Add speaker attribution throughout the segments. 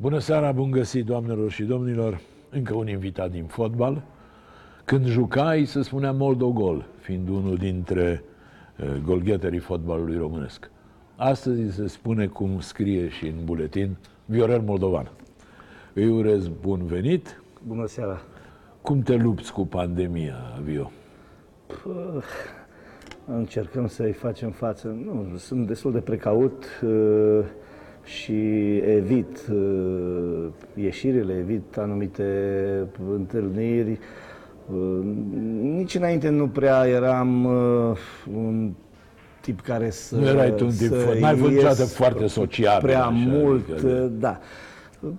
Speaker 1: Bună seara, bun găsit, doamnelor și domnilor. Încă un invitat din fotbal. Când jucai, se spunea Moldogol, fiind unul dintre uh, golgheterii fotbalului românesc. Astăzi se spune, cum scrie și în buletin, Viorel Moldovan. Îi urez bun venit.
Speaker 2: Bună seara.
Speaker 1: Cum te lupți cu pandemia, Vio?
Speaker 2: Puh, încercăm să-i facem față. Nu, sunt destul de precaut uh, și evit uh, ieșirile, evit anumite întâlniri. Uh, nici înainte nu prea eram uh, un tip care să
Speaker 1: Nu erai tu un tip
Speaker 2: să
Speaker 1: fo- n-ai fost
Speaker 2: ies
Speaker 1: niciodată foarte sociabil,
Speaker 2: Prea
Speaker 1: așa,
Speaker 2: mult,
Speaker 1: adică de-
Speaker 2: uh, da.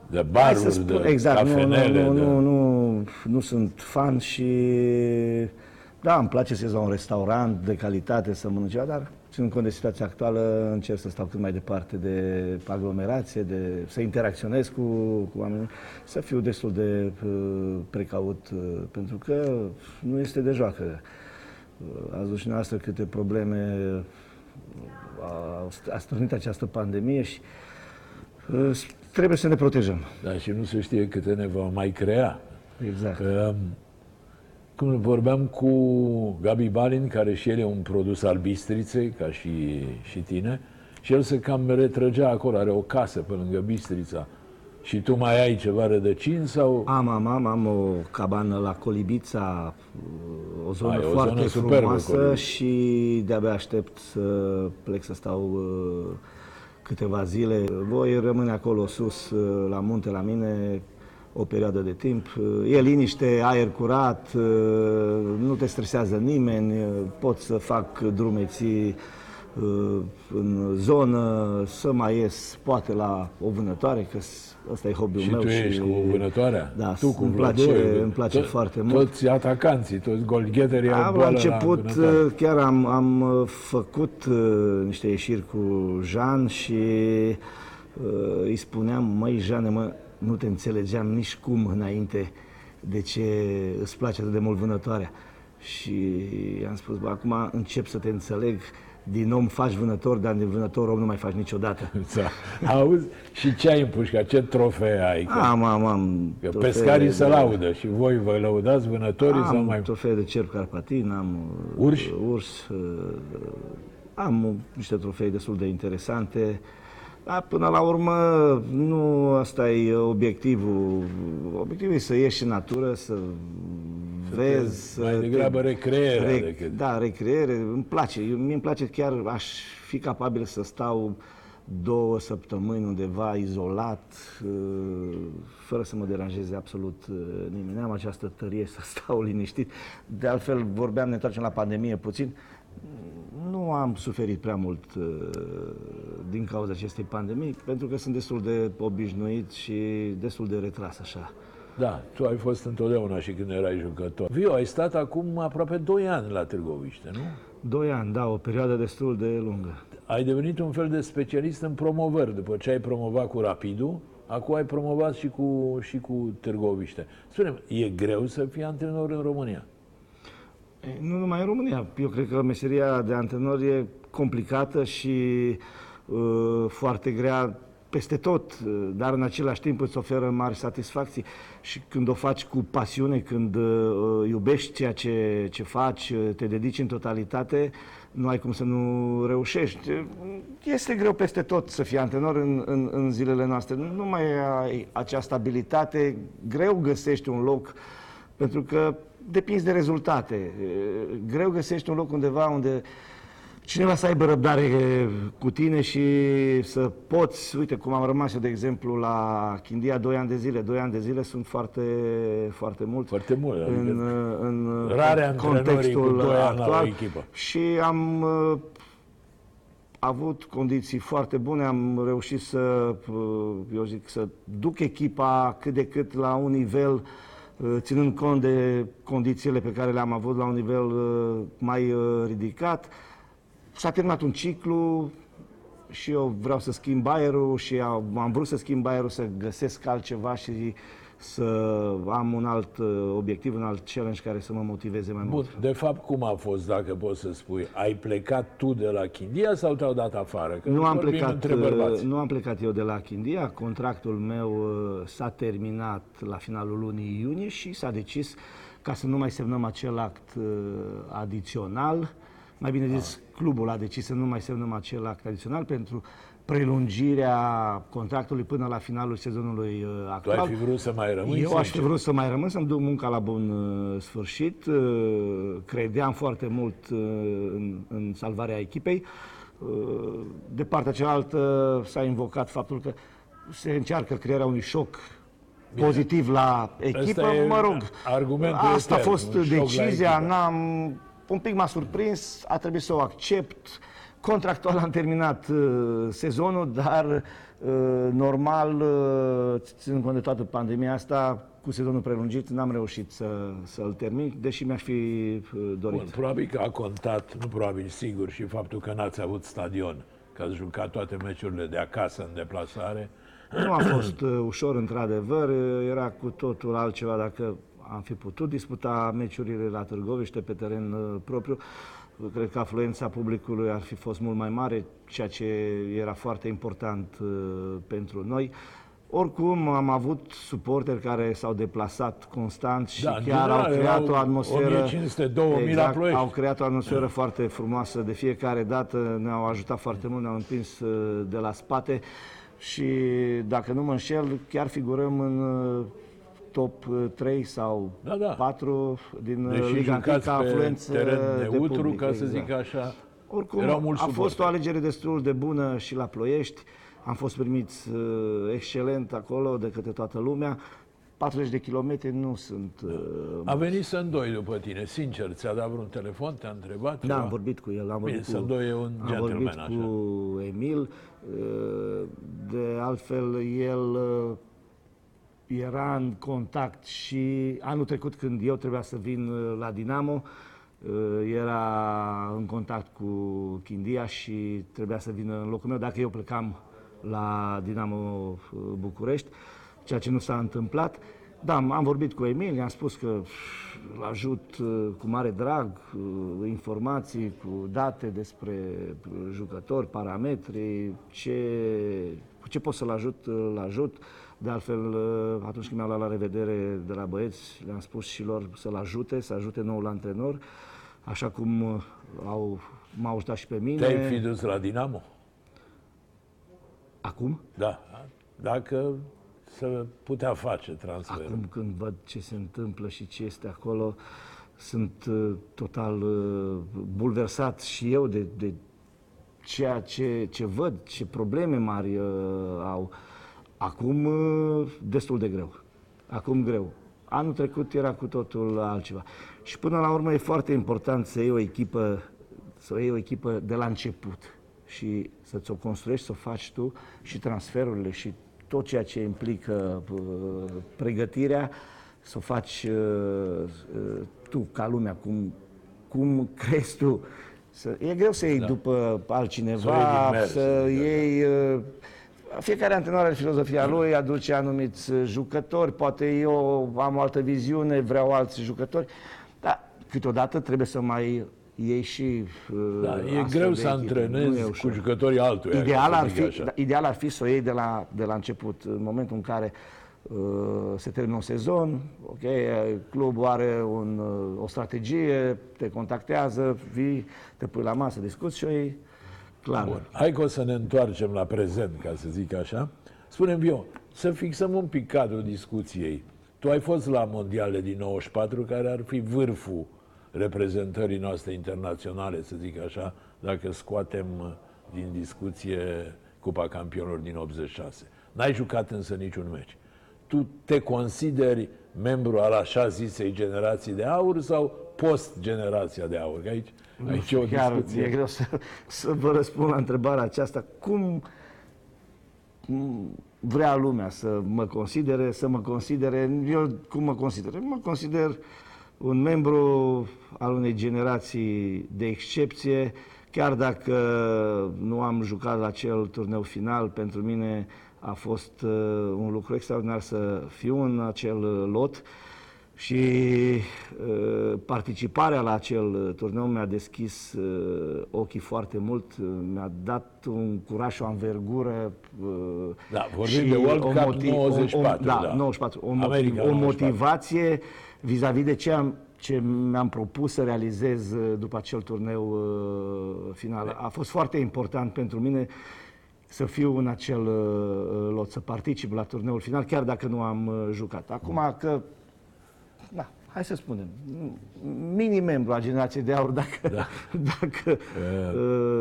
Speaker 1: De
Speaker 2: Hai
Speaker 1: baruri,
Speaker 2: să spun,
Speaker 1: de
Speaker 2: exact, nu,
Speaker 1: cafenele,
Speaker 2: nu,
Speaker 1: de...
Speaker 2: nu, nu, nu, nu sunt fan și da, îmi place să ies la un restaurant de calitate să mănânc ceva, dar ținând cont de situația actuală, încerc să stau cât mai departe de aglomerație, de, să interacționez cu, cu oamenii, să fiu destul de uh, precaut, uh, pentru că nu este de joacă. Uh, ați văzut și noastră câte probleme uh, a, a strânit această pandemie și uh, trebuie să ne protejăm.
Speaker 1: Da, și nu se știe câte ne va mai crea.
Speaker 2: Exact.
Speaker 1: Că, cum vorbeam cu Gabi Balin, care și el e un produs al Bistriței, ca și, și tine, și el se cam retrăgea acolo, are o casă pe lângă Bistrița. Și tu mai ai ceva rădăcini sau...
Speaker 2: Am, am, am, am o cabană la Colibița, o zonă
Speaker 1: Ai, o
Speaker 2: foarte
Speaker 1: zonă superbă,
Speaker 2: frumoasă
Speaker 1: Colibița.
Speaker 2: și de-abia aștept să plec să stau uh, câteva zile. Voi rămâne acolo sus, uh, la munte, la mine, o perioadă de timp. Uh, E liniște, aer curat, uh, nu te stresează nimeni, uh, pot să fac drumeții uh, în zonă, să mai ies poate la o vânătoare, că ăsta e hobby-ul
Speaker 1: și
Speaker 2: meu.
Speaker 1: tu ești cu vânătoarea?
Speaker 2: Da,
Speaker 1: tu cu
Speaker 2: îmi place,
Speaker 1: Vlădoi,
Speaker 2: îmi place
Speaker 1: to-
Speaker 2: foarte mult.
Speaker 1: Toți atacanții, toți golgheterii au
Speaker 2: Am,
Speaker 1: boală
Speaker 2: la început,
Speaker 1: vânătoare.
Speaker 2: uh, chiar am, am uh, făcut uh, niște ieșiri cu Jean și uh, îi spuneam, măi, Jeane, mă, nu te înțelegeam nici cum înainte de ce îți place atât de mult vânătoarea. Și i-am spus, bă, acum încep să te înțeleg, din om faci vânător, dar din vânător om nu mai faci niciodată.
Speaker 1: Da. Auzi? Și ce ai în pușca? Ce trofee ai? Că,
Speaker 2: Am, am, am.
Speaker 1: că
Speaker 2: trofee
Speaker 1: pescarii se
Speaker 2: de-
Speaker 1: laudă și voi vă lăudați vânătorii sau
Speaker 2: Am
Speaker 1: mai...
Speaker 2: trofee de cerb carpatin, am uh,
Speaker 1: Urși?
Speaker 2: urs, uh, am uh, niște trofei destul de interesante. Dar până la urmă, nu asta e obiectivul. Obiectivul e să ieși în natură, să vezi, să
Speaker 1: mai
Speaker 2: te-
Speaker 1: degrabă recreerea
Speaker 2: Rec-
Speaker 1: decât...
Speaker 2: Da, recreere, îmi place. Eu, mie îmi place chiar, aș fi capabil să stau două săptămâni undeva izolat, uh, fără să mă deranjeze absolut uh, nimeni. Am această tărie să stau liniștit. De altfel, vorbeam, ne întoarcem la pandemie puțin, nu am suferit prea mult uh, din cauza acestei pandemii, pentru că sunt destul de obișnuit și destul de retras așa.
Speaker 1: Da, tu ai fost întotdeauna și când erai jucător. Viu, ai stat acum aproape 2 ani la Târgoviște, nu?
Speaker 2: Doi ani, da, o perioadă destul de lungă.
Speaker 1: Ai devenit un fel de specialist în promovări. După ce ai promovat cu Rapidul, acum ai promovat și cu, și cu Târgoviște. spune e greu să fii antrenor în România?
Speaker 2: E, Nu numai în România. Eu cred că meseria de antrenor e complicată și uh, foarte grea peste tot, uh, dar în același timp îți oferă mari satisfacții și când o faci cu pasiune, când uh, iubești ceea ce, ce faci, uh, te dedici în totalitate, nu ai cum să nu reușești. Este greu peste tot să fii antrenor în, în, în zilele noastre. Nu mai ai acea stabilitate, greu găsești un loc pentru că depinzi de rezultate. E, Greu găsești un loc undeva unde cineva să aibă răbdare cu tine și să poți, uite cum am rămas eu de exemplu la Chindia 2 ani de zile, 2 ani de zile sunt foarte, foarte mult.
Speaker 1: Foarte mult, adică
Speaker 2: în, în
Speaker 1: rare antrenorii cu
Speaker 2: contextul
Speaker 1: doi ani la o
Speaker 2: actual.
Speaker 1: echipă.
Speaker 2: Și am uh, avut condiții foarte bune, am reușit să, uh, eu zic, să duc echipa cât de cât la un nivel, uh, ținând cont de condițiile pe care le-am avut la un nivel uh, mai uh, ridicat. S-a terminat un ciclu și eu vreau să schimb aerul și am am vrut să schimb aerul, să găsesc altceva și să am un alt uh, obiectiv, un alt challenge care să mă motiveze mai
Speaker 1: Bun,
Speaker 2: mult.
Speaker 1: de fapt, cum a fost, dacă poți să spui? Ai plecat tu de la Chindia sau te-au dat afară? Că
Speaker 2: Nu am,
Speaker 1: vorbim
Speaker 2: plecat,
Speaker 1: între bărbați.
Speaker 2: nu am plecat eu de la Chindia, contractul meu uh, s-a terminat la finalul lunii iunie și s-a decis ca să nu mai semnăm acel act uh, adițional, mai bine zis, clubul a decis să nu mai semnăm acel act adițional pentru prelungirea contractului până la finalul sezonului uh,
Speaker 1: Tu
Speaker 2: actual.
Speaker 1: ai fi vrut să mai rămâi?
Speaker 2: Eu aș fi
Speaker 1: sincer?
Speaker 2: vrut să mai rămân, să-mi duc munca la bun uh, sfârșit. Uh, credeam foarte mult uh, în, în salvarea echipei. Uh, de partea cealaltă s-a invocat faptul că se încearcă crearea unui șoc pozitiv la echipă.
Speaker 1: e
Speaker 2: Mă rog,
Speaker 1: argumentul
Speaker 2: asta a
Speaker 1: etern,
Speaker 2: fost
Speaker 1: un șoc la
Speaker 2: decizia.
Speaker 1: echipă.
Speaker 2: N-am, un pic m-a surprins, a trebuit să o accept. Contractual am terminat uh, sezonul, dar uh, normal, uh, ținând cont de toată pandemia asta, cu sezonul prelungit, n-am reușit să, să-l termin, deși mi-aș fi uh, dorit.
Speaker 1: Bun, probabil că a contat, nu probabil, sigur, și faptul că n-ați avut stadion, că ați jucat toate meciurile de acasă în deplasare.
Speaker 2: Nu a fost uh, ușor, într-adevăr, uh, era cu totul altceva dacă am fi putut disputa meciurile la Târgoviște pe teren uh, propriu. Cred că afluența publicului ar fi fost mult mai mare, ceea ce era foarte important uh, pentru noi. Oricum, am avut suporteri care s-au deplasat constant și
Speaker 1: Da, în
Speaker 2: chiar au
Speaker 1: general,
Speaker 2: creat
Speaker 1: erau
Speaker 2: o atmosferă...
Speaker 1: 1500-2000 la
Speaker 2: exact,
Speaker 1: Ploiești.
Speaker 2: au creat o atmosferă foarte frumoasă de fiecare dată, ne-au ajutat foarte mult, ne-au împins uh, de la spate și dacă nu mă înșel, chiar figurăm în uh, top uh, 3 sau
Speaker 1: Da, da.
Speaker 2: 4 din uh,
Speaker 1: Deși
Speaker 2: Liga 1
Speaker 1: jucați
Speaker 2: ca
Speaker 1: pe
Speaker 2: afluență
Speaker 1: teren
Speaker 2: de
Speaker 1: neutru,
Speaker 2: public,
Speaker 1: ca să
Speaker 2: exact.
Speaker 1: zic așa,
Speaker 2: Oricum,
Speaker 1: erau
Speaker 2: a
Speaker 1: mulți
Speaker 2: fost o
Speaker 1: suporteri.
Speaker 2: alegere destul de bună și la Ploiești. Am fost primiți uh, excelent acolo de către toată lumea. 40 de kilometri nu sunt... Uh,
Speaker 1: A venit Sândoi după tine, sincer, ți-a dat vreun telefon, te-a întrebat?
Speaker 2: da,
Speaker 1: ceva?
Speaker 2: am vorbit cu el. Am
Speaker 1: Bine,
Speaker 2: vorbit cu,
Speaker 1: Sândoi e un
Speaker 2: am
Speaker 1: gentleman,
Speaker 2: vorbit
Speaker 1: așa.
Speaker 2: cu Emil. uh, De altfel, el uh, era în contact și anul trecut când eu trebuia să vin uh, la Dinamo, uh, era în contact cu Chindia și trebuia să vină în locul meu dacă eu plecam la Dinamo uh, București, ceea ce nu s-a întâmplat. Da, am vorbit cu Emil, i-am spus că îl ajut uh, cu mare drag, uh, informații, cu date despre uh, jucători, parametri, ce, cu ce pot să-l ajut, îl ajut. De altfel, uh, atunci când mi-au luat la revedere de la băieți, le-am spus și lor să-l ajute, să ajute noul antrenor, așa cum uh, au, m-au ajutat și pe mine.
Speaker 1: Te-ai fi dus la Dinamo?
Speaker 2: Acum?
Speaker 1: Da. Dacă să putea face transferul.
Speaker 2: Acum când văd ce se întâmplă și ce este acolo, sunt uh, total uh, bulversat și eu de, de ceea ce, ce văd, ce probleme mari uh, au. Acum uh, destul de greu. Acum greu. Anul trecut era cu totul altceva. Și până la urmă e foarte important să iei o echipă, să iei o echipă de la început și să-ți o construiești, să o faci tu și transferurile și tot ceea ce implică uh, pregătirea, să o faci uh, uh, tu, ca lumea, cum, cum crezi tu. Să, e greu să iei da. după altcineva,
Speaker 1: Să o iei din mers,
Speaker 2: să
Speaker 1: da.
Speaker 2: iei... Uh, fiecare antrenor are filozofia lui, aduce anumiți uh, jucători, poate eu am o altă viziune, vreau alți jucători, dar câteodată trebuie să mai iei și uh,
Speaker 1: Da, e
Speaker 2: astfel
Speaker 1: greu
Speaker 2: de
Speaker 1: să
Speaker 2: echipe. Nu e
Speaker 1: antrenezi cu
Speaker 2: ușor.
Speaker 1: jucătorii altuia.
Speaker 2: Ideal
Speaker 1: ca să
Speaker 2: ar,
Speaker 1: zic
Speaker 2: fi,
Speaker 1: așa.
Speaker 2: da, ideal ar fi să o iei de la, de la început, în momentul în care uh, se termină un sezon, ok, clubul are un, uh, o strategie, te contactează, vii, te pui la masă, discuți și o iei clar.
Speaker 1: Bun. Hai că o să ne întoarcem la prezent, ca să zic așa. Spune-mi eu, să fixăm un pic cadrul discuției. Tu ai fost la mondiale din 94, care ar fi vârful reprezentării noastre internaționale, să zic așa, dacă scoatem uh, din discuție Cupa Campionilor din 86. N-ai jucat însă niciun meci. Tu te consideri membru al așa zisei generații de aur sau post-generația de aur? Că aici, aici e o
Speaker 2: Chiar
Speaker 1: discuție.
Speaker 2: e greu să, să vă răspund la întrebarea aceasta. Cum cum vrea lumea să mă considere, să mă considere, eu cum mă consider? Mă consider un membru al unei generații de excepție, chiar dacă nu am jucat la acel turneu final, pentru mine A fost uh, un lucru extraordinar să fiu în acel uh, lot și uh, participarea la acel turneu mi-a deschis uh, ochii foarte mult, uh, mi-a dat un curaj și o anvergură uh,
Speaker 1: Da, vorbim
Speaker 2: și
Speaker 1: de World
Speaker 2: o
Speaker 1: Cup
Speaker 2: motiv-
Speaker 1: 94,
Speaker 2: o, da,
Speaker 1: da.
Speaker 2: 94, o, motiv,
Speaker 1: America
Speaker 2: o
Speaker 1: 94.
Speaker 2: motivație vis-a-vis de ce, am, ce mi-am propus să realizez uh, după acel turneu uh, final. A fost foarte important pentru mine să fiu în acel uh, lot, să particip la turneul final, chiar dacă nu am uh, jucat. Acum că, da, hai să spunem, mini-membru a generației de aur, dacă... Da. dacă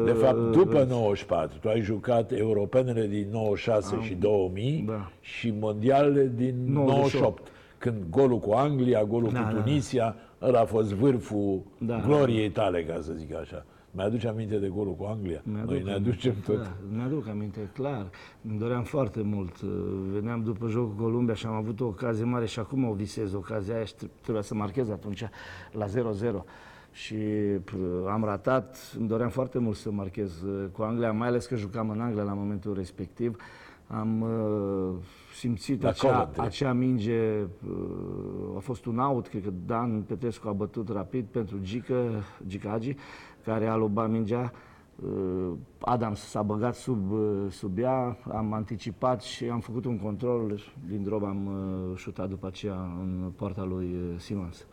Speaker 1: De
Speaker 2: uh,
Speaker 1: fapt, după 94, tu ai jucat europenele din 96 și 2000
Speaker 2: da.
Speaker 1: și mondialele din 98.
Speaker 2: 98.
Speaker 1: Când golul cu Anglia, golul
Speaker 2: Da,
Speaker 1: cu
Speaker 2: da, da.
Speaker 1: Tunisia, ăla a fost vârful
Speaker 2: Da.
Speaker 1: gloriei tale, ca să zic așa. Mi-aduce aminte de golul cu Anglia? Noi ne aducem tot.
Speaker 2: Da, mi-aduc aminte, clar. Îmi doream foarte mult. Veneam după jocul cu Columbia și am avut o ocazie mare și acum o visez, ocazia aia și trebuia să marchez atunci la 0-0. Și p- am ratat, îmi doream foarte mult să marchez uh, cu Anglia, mai ales că jucam în Anglia la momentul respectiv. Am uh, simțit
Speaker 1: La
Speaker 2: acea,
Speaker 1: Coventry.
Speaker 2: acea minge, uh, a fost un out, cred că Dan Petrescu a bătut rapid pentru Gică, Gica Agi, care a lobat mingea. Uh, Adams s-a băgat sub, uh, sub ea, am anticipat și am făcut un control, din drop am uh, șutat după aceea în poarta lui uh, Simons.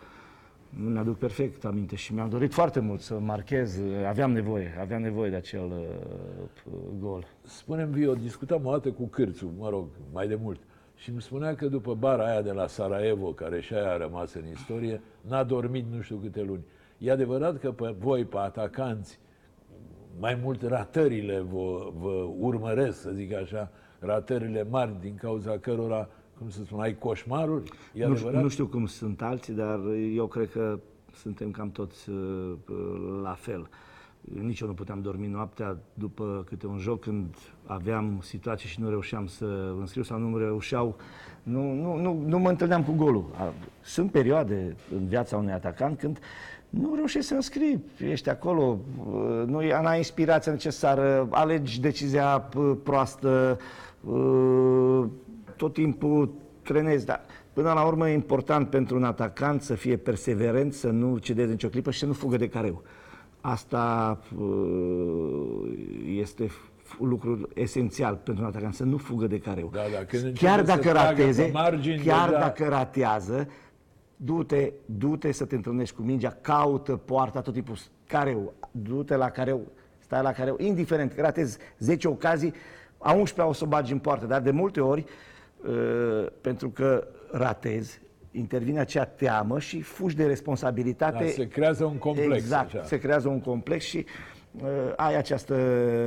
Speaker 2: Nu aduc perfect aminte și mi-am dorit foarte mult să marchez, aveam nevoie, aveam nevoie de acel uh, gol.
Speaker 1: Spunem, Vio, discutam o dată cu Cârțu, mă rog, mai de mult. Și îmi spunea că după bara aia de la Sarajevo, care și aia a rămas în istorie, n-a dormit nu știu câte luni. E adevărat că pe voi, pe atacanți, mai mult ratările vă, vă urmăresc, să zic așa, ratările mari din cauza cărora, cum să spun, ai coșmaruri? E
Speaker 2: Nu, știu-
Speaker 1: adevărat?
Speaker 2: nu știu cum sunt alții, dar eu cred că suntem cam toți uh, la fel. Nici eu nu puteam dormi noaptea după câte un joc când aveam situații și nu reușeam să înscriu sau nu reușeau, nu, nu, nu, nu mă întâlneam cu golul. A- Sunt perioade în viața unui atacant când nu reușești să înscrii, ești acolo, uh, nu ai inspirația necesară, alegi decizia p- proastă, uh, tot timpul trenezi, dar până la urmă e important pentru un atacant să fie perseverent, să nu cedeze nicio clipă și să nu fugă de careu. Asta uh, este f- lucrul esențial pentru un atacant, să nu fugă de careu.
Speaker 1: Da, da, când începe
Speaker 2: chiar
Speaker 1: să
Speaker 2: dacă
Speaker 1: tragă
Speaker 2: rateze,
Speaker 1: pe margini,
Speaker 2: chiar
Speaker 1: deja-
Speaker 2: dacă ratează, du-te, du-te să te întâlnești cu mingea, caută poarta tot timpul, careu, du-te la careu, stai la careu, indiferent că ratezi 10 ocazii, a 11 o să o bagi în poartă, dar de multe ori, uh, pentru că ratezi, intervine acea teamă și fugi de responsabilitate.
Speaker 1: Da, se creează un complex.
Speaker 2: Exact,
Speaker 1: așa.
Speaker 2: se creează un complex și uh, ai această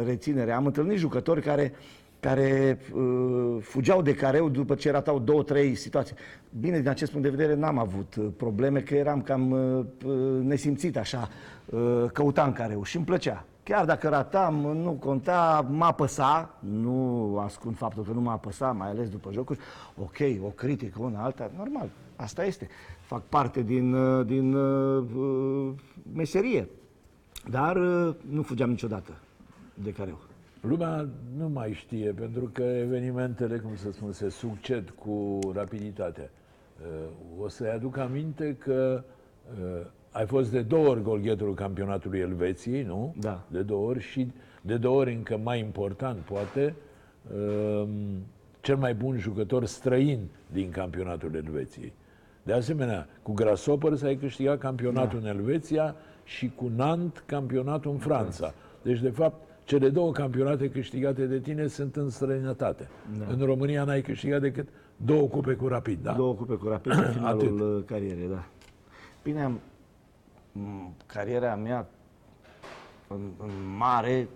Speaker 2: reținere. Am întâlnit jucători care care uh, fugeau de careu după ce ratau două, trei situații. Bine, din acest punct de vedere n-am avut uh, probleme, că eram cam uh, uh, nesimțit așa, uh, căutam careu și îmi plăcea. Chiar dacă ratam, nu conta, mă apăsa, nu ascund faptul că nu mă apăsa, mai ales după jocuri. Ok, o critică, una alta, normal, asta este. Fac parte din, uh, din uh, uh, meserie. Dar uh, nu fugeam niciodată de careu.
Speaker 1: Lumea nu mai știe, pentru că evenimentele, cum să spun, se succed cu rapiditate. Uh, O să-i aduc aminte că uh, ai fost de două ori golgheterul campionatului Elveției, nu?
Speaker 2: Da.
Speaker 1: De două ori și de două ori, încă mai important, poate, um, cel mai bun jucător străin din campionatul Elveției. De asemenea, cu Grasshoppers ai câștigat campionatul
Speaker 2: Da.
Speaker 1: în Elveția și cu Nant campionatul în Franța. Deci, de fapt, cele două campionate câștigate de tine sunt în străinătate.
Speaker 2: Da.
Speaker 1: În România n-ai câștigat decât două cupe cu rapid, da?
Speaker 2: Două cupe cu rapid pe finalul uh, carierei, da. Bine, am, m, cariera mea în, în mare,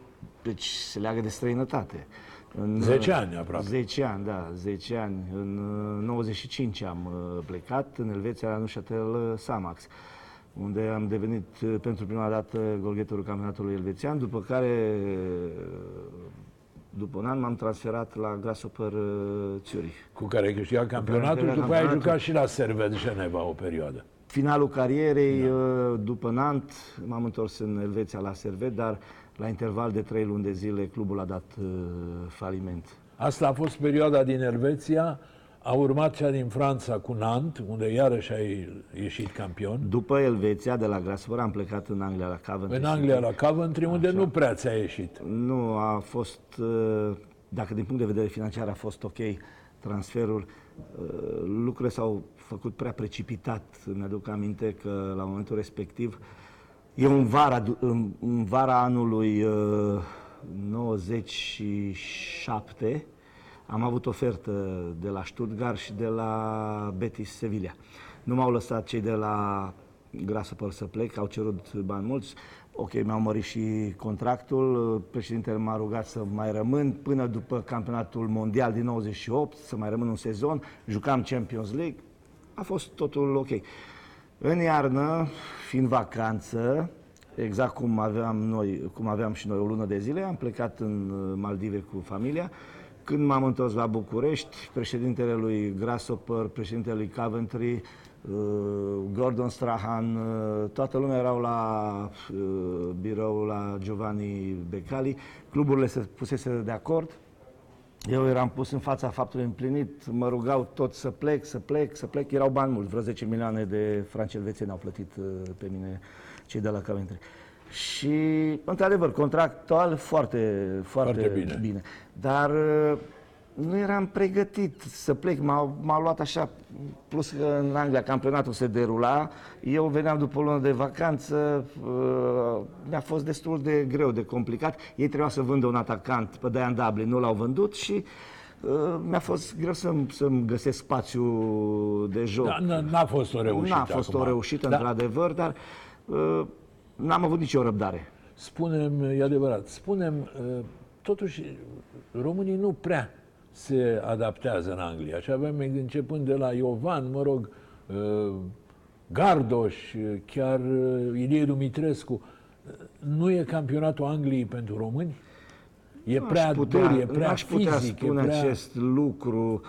Speaker 2: deci se leagă de străinătate. În,
Speaker 1: 10 ani aproape.
Speaker 2: 10 ani, da, 10 ani. În uh, 95 am uh, plecat în Elveția la Neuchâtel uh, Samax, unde am devenit uh, pentru prima dată golgheterul campionatului elvețian, după care, uh, după un an, m-am transferat la Grasshopper uh, Zurich.
Speaker 1: Cu care ai câștigat campionatul,
Speaker 2: câștigat
Speaker 1: după aia ai
Speaker 2: campionatul.
Speaker 1: jucat și la Servet Geneva o perioadă.
Speaker 2: Finalul carierei, uh, după Nant, m-am întors în Elveția la Servet, dar la interval de trei luni de zile clubul a dat uh, faliment.
Speaker 1: Asta a fost perioada din Elveția, a urmat cea din Franța cu Nantes, unde iarăși ai ieșit campion.
Speaker 2: După Elveția, de la Grasshopper, am plecat în Anglia la Coventry.
Speaker 1: În Anglia la Coventry, unde
Speaker 2: Așa.
Speaker 1: nu prea ți-a ieșit.
Speaker 2: Nu, a fost, uh, dacă din punct de vedere financiar a fost ok transferul, uh, lucrurile s-au făcut prea precipitat. Mi-aduc aminte că la momentul respectiv, eu în vara, în, în vara anului uh, 97, am avut ofertă de la Stuttgart și de la Betis Sevilla. Nu m-au lăsat cei de la Grasshopper să plec, au cerut bani mulți. Ok, mi-au mărit și contractul, președintele m-a rugat să mai rămân până după campionatul mondial din 98, să mai rămân un sezon, jucam Champions League, a fost totul ok. În iarnă, fiind vacanță, exact cum aveam noi, cum aveam și noi o lună de zile, am plecat în uh, Maldive cu familia. Când m-am întors la București, președintele lui Grasshopper, președintele lui Coventry, uh, Gordon Strahan, uh, toată lumea erau la uh, birou la Giovanni Becali, cluburile se pusese de acord, eu eram pus în fața faptului împlinit, mă rugau tot să plec, să plec, să plec. Erau bani mulți, vreo 10 milioane de franci elvețieni au plătit uh, pe mine cei de la Coventry. Și, într-adevăr, contractual foarte, foarte,
Speaker 1: Foarte bine.
Speaker 2: bine. Dar uh, nu eram pregătit să plec, m-a, m-a luat așa, plus că în Anglia campionatul se derula, eu veneam după o lună de vacanță, uh, mi-a fost destul de greu, de complicat. Ei trebuia să vândă un atacant pe Diane Dublin, nu l-au vândut și uh, mi-a fost greu să-mi, să-mi găsesc spațiu de joc.
Speaker 1: Da, n- N-a fost o reușită
Speaker 2: N-a fost
Speaker 1: acum.
Speaker 2: o reușită,
Speaker 1: Da.
Speaker 2: într-adevăr, dar uh, n-am avut nicio răbdare.
Speaker 1: Spunem, e adevărat, spunem, uh, totuși, românii nu prea se adaptează în Anglia. Și avem începând de la Iovan, mă rog, uh, Gardoș, uh, chiar uh, Ilie Dumitrescu. Uh, Nu e campionatul Angliei pentru români? E
Speaker 2: Nu
Speaker 1: prea
Speaker 2: aș putea,
Speaker 1: dur, e prea
Speaker 2: n-aș putea
Speaker 1: fizic,
Speaker 2: spune
Speaker 1: e prea...
Speaker 2: acest lucru.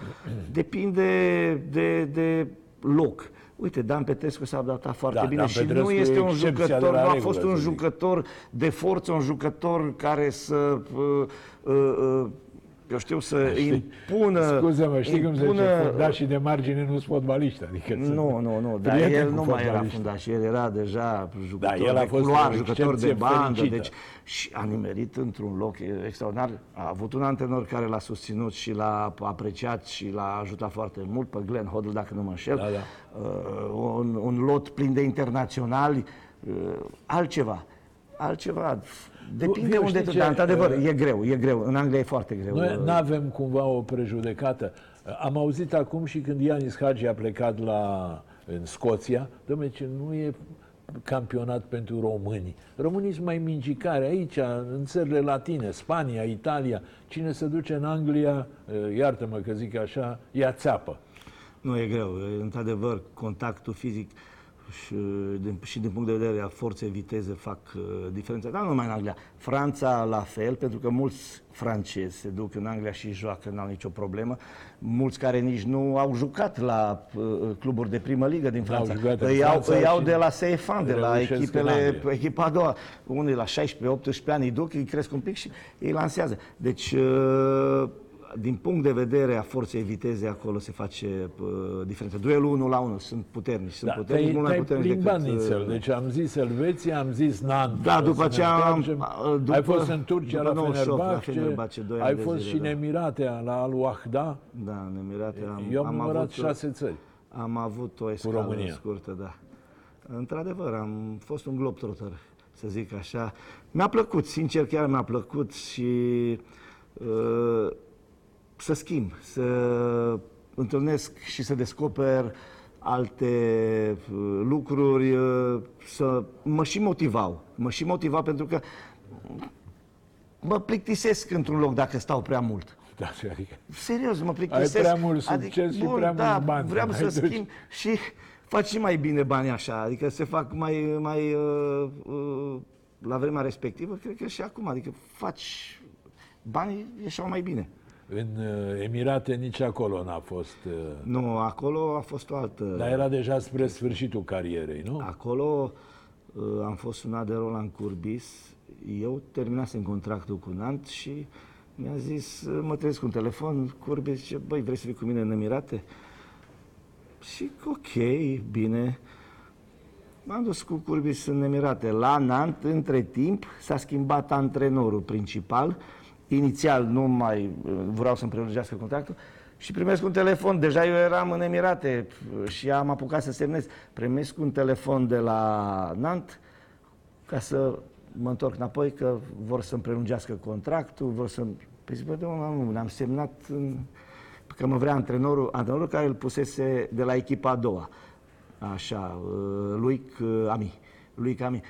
Speaker 2: Depinde de, de loc. Uite, Dan Petrescu s-a adaptat foarte
Speaker 1: Da,
Speaker 2: bine
Speaker 1: Dan
Speaker 2: și
Speaker 1: Petrescu
Speaker 2: nu
Speaker 1: e
Speaker 2: este un
Speaker 1: excepția de
Speaker 2: jucător,
Speaker 1: la
Speaker 2: nu a
Speaker 1: regulă,
Speaker 2: fost un
Speaker 1: să zic.
Speaker 2: jucător de forță, un jucător care să, uh, uh, uh, eu știu, să impună...
Speaker 1: Scuze-mă, știi cum se zice,
Speaker 2: impună-
Speaker 1: fundașii de margine nu sunt fotbaliști. Adică
Speaker 2: Nu, nu, nu, dar
Speaker 1: prieteni
Speaker 2: el
Speaker 1: cu
Speaker 2: nu mai era
Speaker 1: fotbaliști.
Speaker 2: fundaș, el era deja jucător
Speaker 1: Da, el a
Speaker 2: de
Speaker 1: fost
Speaker 2: culoar,
Speaker 1: o
Speaker 2: jucător de
Speaker 1: excepție
Speaker 2: bandă,
Speaker 1: fericită.
Speaker 2: deci și a nimerit într-un loc extraordinar. A avut un antrenor care l-a susținut și l-a apreciat și l-a ajutat foarte mult, pe Glenn Hoddle, dacă nu mă înșel.
Speaker 1: Da, da.
Speaker 2: Uh, un, un lot plin de internaționali, uh, altceva. Altceva. Depinde
Speaker 1: eu
Speaker 2: unde
Speaker 1: știi
Speaker 2: tu,
Speaker 1: ce,
Speaker 2: dar într-adevăr,
Speaker 1: uh,
Speaker 2: e greu, e greu. În Anglia e foarte greu.
Speaker 1: Noi nu avem cumva o prejudecată. Am auzit acum și când Ianis Hagi a plecat la, în Scoția, domnule, ce nu e campionat pentru români. Românii sunt mai mingicare aici, în țările latine, Spania, Italia. Cine se duce în Anglia, iartă-mă că zic așa, ia țeapă.
Speaker 2: Nu, e greu. E, Într-adevăr, contactul fizic și din, și din punct de vedere a forței viteze fac uh, diferența. Dar nu numai în Anglia. Franța la fel, pentru că mulți francezi se duc în Anglia și joacă, n-au nicio problemă. Mulți care nici nu au jucat la uh, cluburi de primă ligă din
Speaker 1: N-au
Speaker 2: Franța.
Speaker 1: jucat în
Speaker 2: Îi iau,
Speaker 1: Franța
Speaker 2: îi iau
Speaker 1: și
Speaker 2: de la CFA, de la
Speaker 1: reușesc în
Speaker 2: echipele,
Speaker 1: Anglia.
Speaker 2: echipa a doua. Unii la 16-18 ani îi duc, îi cresc un pic și îi lansează. Deci, uh, din punct de vedere a forței viteze, acolo se face uh, diferență. Duelul 1 la 1, sunt puternici, sunt
Speaker 1: Da,
Speaker 2: puternici,
Speaker 1: te-ai,
Speaker 2: mult mai
Speaker 1: te-ai
Speaker 2: puternici
Speaker 1: plimbat
Speaker 2: decât...
Speaker 1: nițel.
Speaker 2: uh,
Speaker 1: Deci am zis Elveția, am zis Nantes.
Speaker 2: Da,
Speaker 1: să
Speaker 2: după
Speaker 1: ne
Speaker 2: aceea am-
Speaker 1: întoarcem.
Speaker 2: a, după-
Speaker 1: ai fost în Turcia
Speaker 2: după
Speaker 1: la
Speaker 2: 98 la
Speaker 1: Fenerbahce,
Speaker 2: Fenerbahce, doi ani
Speaker 1: ai
Speaker 2: de
Speaker 1: fost
Speaker 2: zile,
Speaker 1: și în
Speaker 2: da.
Speaker 1: Emiratea la Al Wahda.
Speaker 2: Da, în Emirate am,
Speaker 1: Eu am,
Speaker 2: am
Speaker 1: numărat
Speaker 2: avut,
Speaker 1: șase țări.
Speaker 2: am avut o escală
Speaker 1: România.
Speaker 2: scurtă, da. Într-adevăr, am fost un globetrotter, să zic așa. Mi-a plăcut, sincer, chiar mi-a plăcut și uh, să schimb, să întâlnesc și să descoper alte uh, lucruri, uh, să mă și motivau. Mă și motivau pentru că mă plictisesc într-un loc dacă stau prea mult.
Speaker 1: Da, adică,
Speaker 2: Serios, mă plictisesc.
Speaker 1: prea mult succes și prea
Speaker 2: da,
Speaker 1: mulți bani.
Speaker 2: vreau
Speaker 1: Mai
Speaker 2: să
Speaker 1: duci.
Speaker 2: schimb și fac și mai bine bani așa, adică se fac mai, mai uh, uh, la vremea respectivă, cred că și acum, adică faci banii ieșeau mai bine.
Speaker 1: În uh, Emirate nici acolo n-a fost... uh,
Speaker 2: Nu, acolo a fost o altă...
Speaker 1: Dar era deja spre sfârșitul carierei, nu?
Speaker 2: Acolo uh, am fost sunat de Roland Curbis, eu terminasem contractul cu Nant și Mi-a zis, mă trezesc cu un telefon, Curbe zice, băi, vrei să vii cu mine în Emirate? Și ok, bine. M-am dus cu Curbis în Emirate. La Nant, între timp, s-a schimbat antrenorul principal. Inițial nu mai uh, vreau să-mi prelungească contractul și primesc un telefon. Deja eu eram în Emirate și am apucat să semnez. Primesc un telefon de la Nant ca să mă întorc înapoi, că vor să-mi prelungească contractul, vor să Păi zic, bă, de nu, am semnat în... că mă vrea antrenorul, antrenorul care îl pusese de la echipa a doua. Așa, uh, lui Ami. Lui Ami.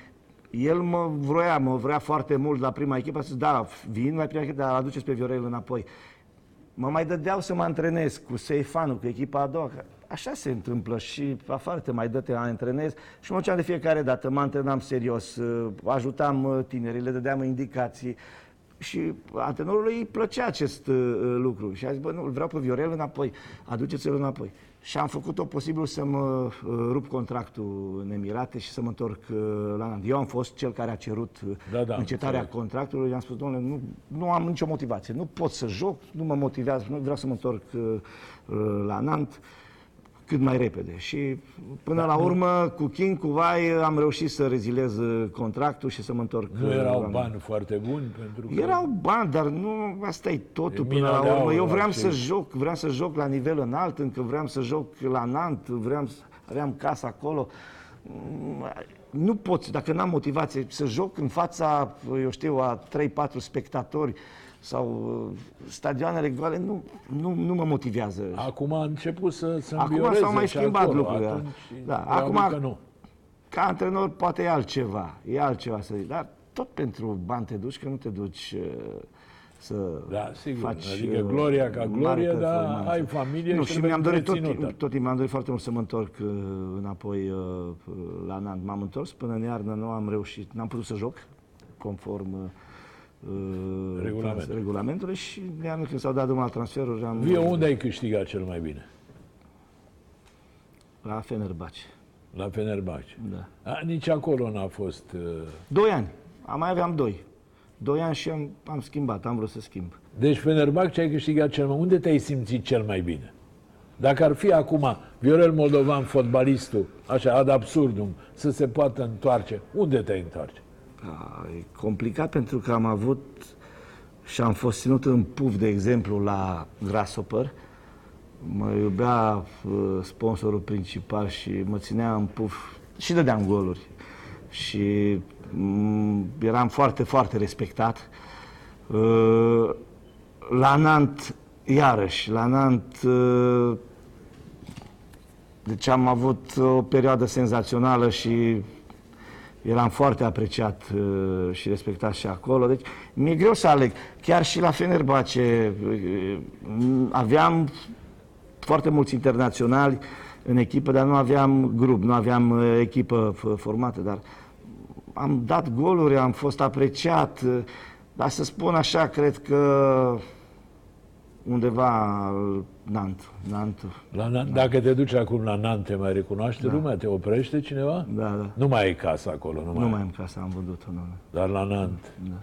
Speaker 2: El mă vroia, mă vrea foarte mult la prima echipă, să da, vin la prima echipă, dar aduceți pe Viorel înapoi. Mă mai dădeau să mă antrenez cu Seifanu, cu echipa a doua. Așa se întâmplă și afară te mai dă, te antrenezi și mă duceam de fiecare dată, mă antrenam serios, uh, ajutam uh, tinerii, le dădeam indicații și antrenorului îi plăcea acest uh, lucru și a zis, bă, nu, îl vreau pe Viorel înapoi, aduceți-l înapoi. Și am făcut o posibil să mă uh, rup contractul în Emirate și să mă întorc uh, la Nant. Eu am fost cel care a cerut uh, da, da, încetarea înțeleg. contractului. I-am spus, domnule, nu, nu am nicio motivație, nu pot să joc, nu mă motivează, nu vreau să mă întorc uh, uh la Nant cât mai repede. Și până da, la urmă, cu King, cu Vai, am reușit să rezilez uh, contractul și să mă întorc.
Speaker 1: Nu erau la bani foarte buni pentru
Speaker 2: că... Erau bani, dar nu, asta e totul e până la urmă. Eu vreau să joc, vreau să joc la nivel înalt, încă vreau să joc la Nant, vreau să aveam casă acolo. Nu pot, dacă n-am motivație, să joc în fața, eu știu, a 3-4 spectatori, sau uh, stadioanele goale nu, nu, nu mă motivează.
Speaker 1: Acum a început să se
Speaker 2: Acum s-au mai schimbat
Speaker 1: acolo,
Speaker 2: lucrurile. Da. Acum, că nu. ca antrenor, poate e altceva. E altceva să zic. Dar tot pentru bani te duci, că nu te duci uh, să
Speaker 1: da, sigur. faci Adică uh, gloria ca glorie, dar ai familie nu, și, și mi-am dorit tot, tot
Speaker 2: timpul, mi-am dorit foarte mult să mă întorc uh, înapoi uh, la Nant. M-am întors până în iarnă, nu am reușit, n-am putut să joc conform uh,
Speaker 1: uh, Regulament.
Speaker 2: regulamentului și de anul când s-au dat drumul la transferuri am...
Speaker 1: Vio, unde ai câștigat cel mai bine?
Speaker 2: La Fenerbahce.
Speaker 1: La Fenerbahce.
Speaker 2: Da.
Speaker 1: A, nici acolo n-a fost... Uh...
Speaker 2: Doi ani. Am mai aveam doi. Doi ani și am, am schimbat, am vrut să schimb.
Speaker 1: Deci Fenerbahce ai câștigat cel mai... Unde te-ai simțit cel mai bine? Dacă ar fi acum Viorel Moldovan, fotbalistul, așa, ad absurdum, să se poată întoarce, unde te întoarce?
Speaker 2: Da, e complicat pentru că am avut și am fost ținut în puf, de exemplu, la Grasshopper. Mă iubea uh, sponsorul principal și mă ținea în puf și dădeam goluri. Și mm, eram foarte, foarte respectat. Uh, la Nant, iarăși, la Nant, uh, deci am avut o perioadă senzațională și eram foarte apreciat uh, și respectat și acolo. Deci mi-e greu să aleg. Chiar și la Fenerbahce uh, aveam foarte mulți internaționali în echipă, dar nu aveam grup, nu aveam uh, echipă formată, dar am dat goluri, am fost apreciat, uh, dar să spun așa, cred că undeva Nant. Nant.
Speaker 1: La Nant. Dacă te duci acum la Nant, te mai recunoaște da. lumea? Te oprește cineva?
Speaker 2: Da, da.
Speaker 1: Nu mai ai casă acolo?
Speaker 2: Nu, nu mai am casă, am vândut-o. Nu.
Speaker 1: Dar la Nant. Da.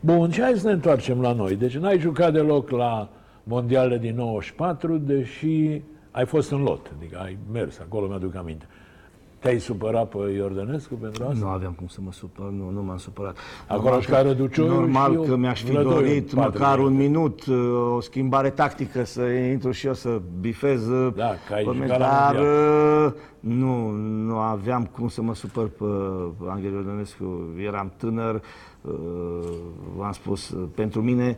Speaker 1: Bun, ce hai să ne întoarcem la noi. Deci n-ai jucat deloc la mondiale din 94, deși ai fost în lot, adică ai mers, acolo mi-aduc aminte. Te-ai supărat pe Iordănescu pentru asta?
Speaker 2: Nu aveam cum să mă supăr, nu, nu m-am supărat.
Speaker 1: Acolo și care
Speaker 2: Normal că mi-aș fi dorit măcar un minut, uh, o schimbare tactică, să intru și eu să bifez uh,
Speaker 1: da, că ai
Speaker 2: pe dar uh, nu, nu aveam cum să mă supăr pe Angel Iordănescu. Eram tânăr, v-am spus, pentru mine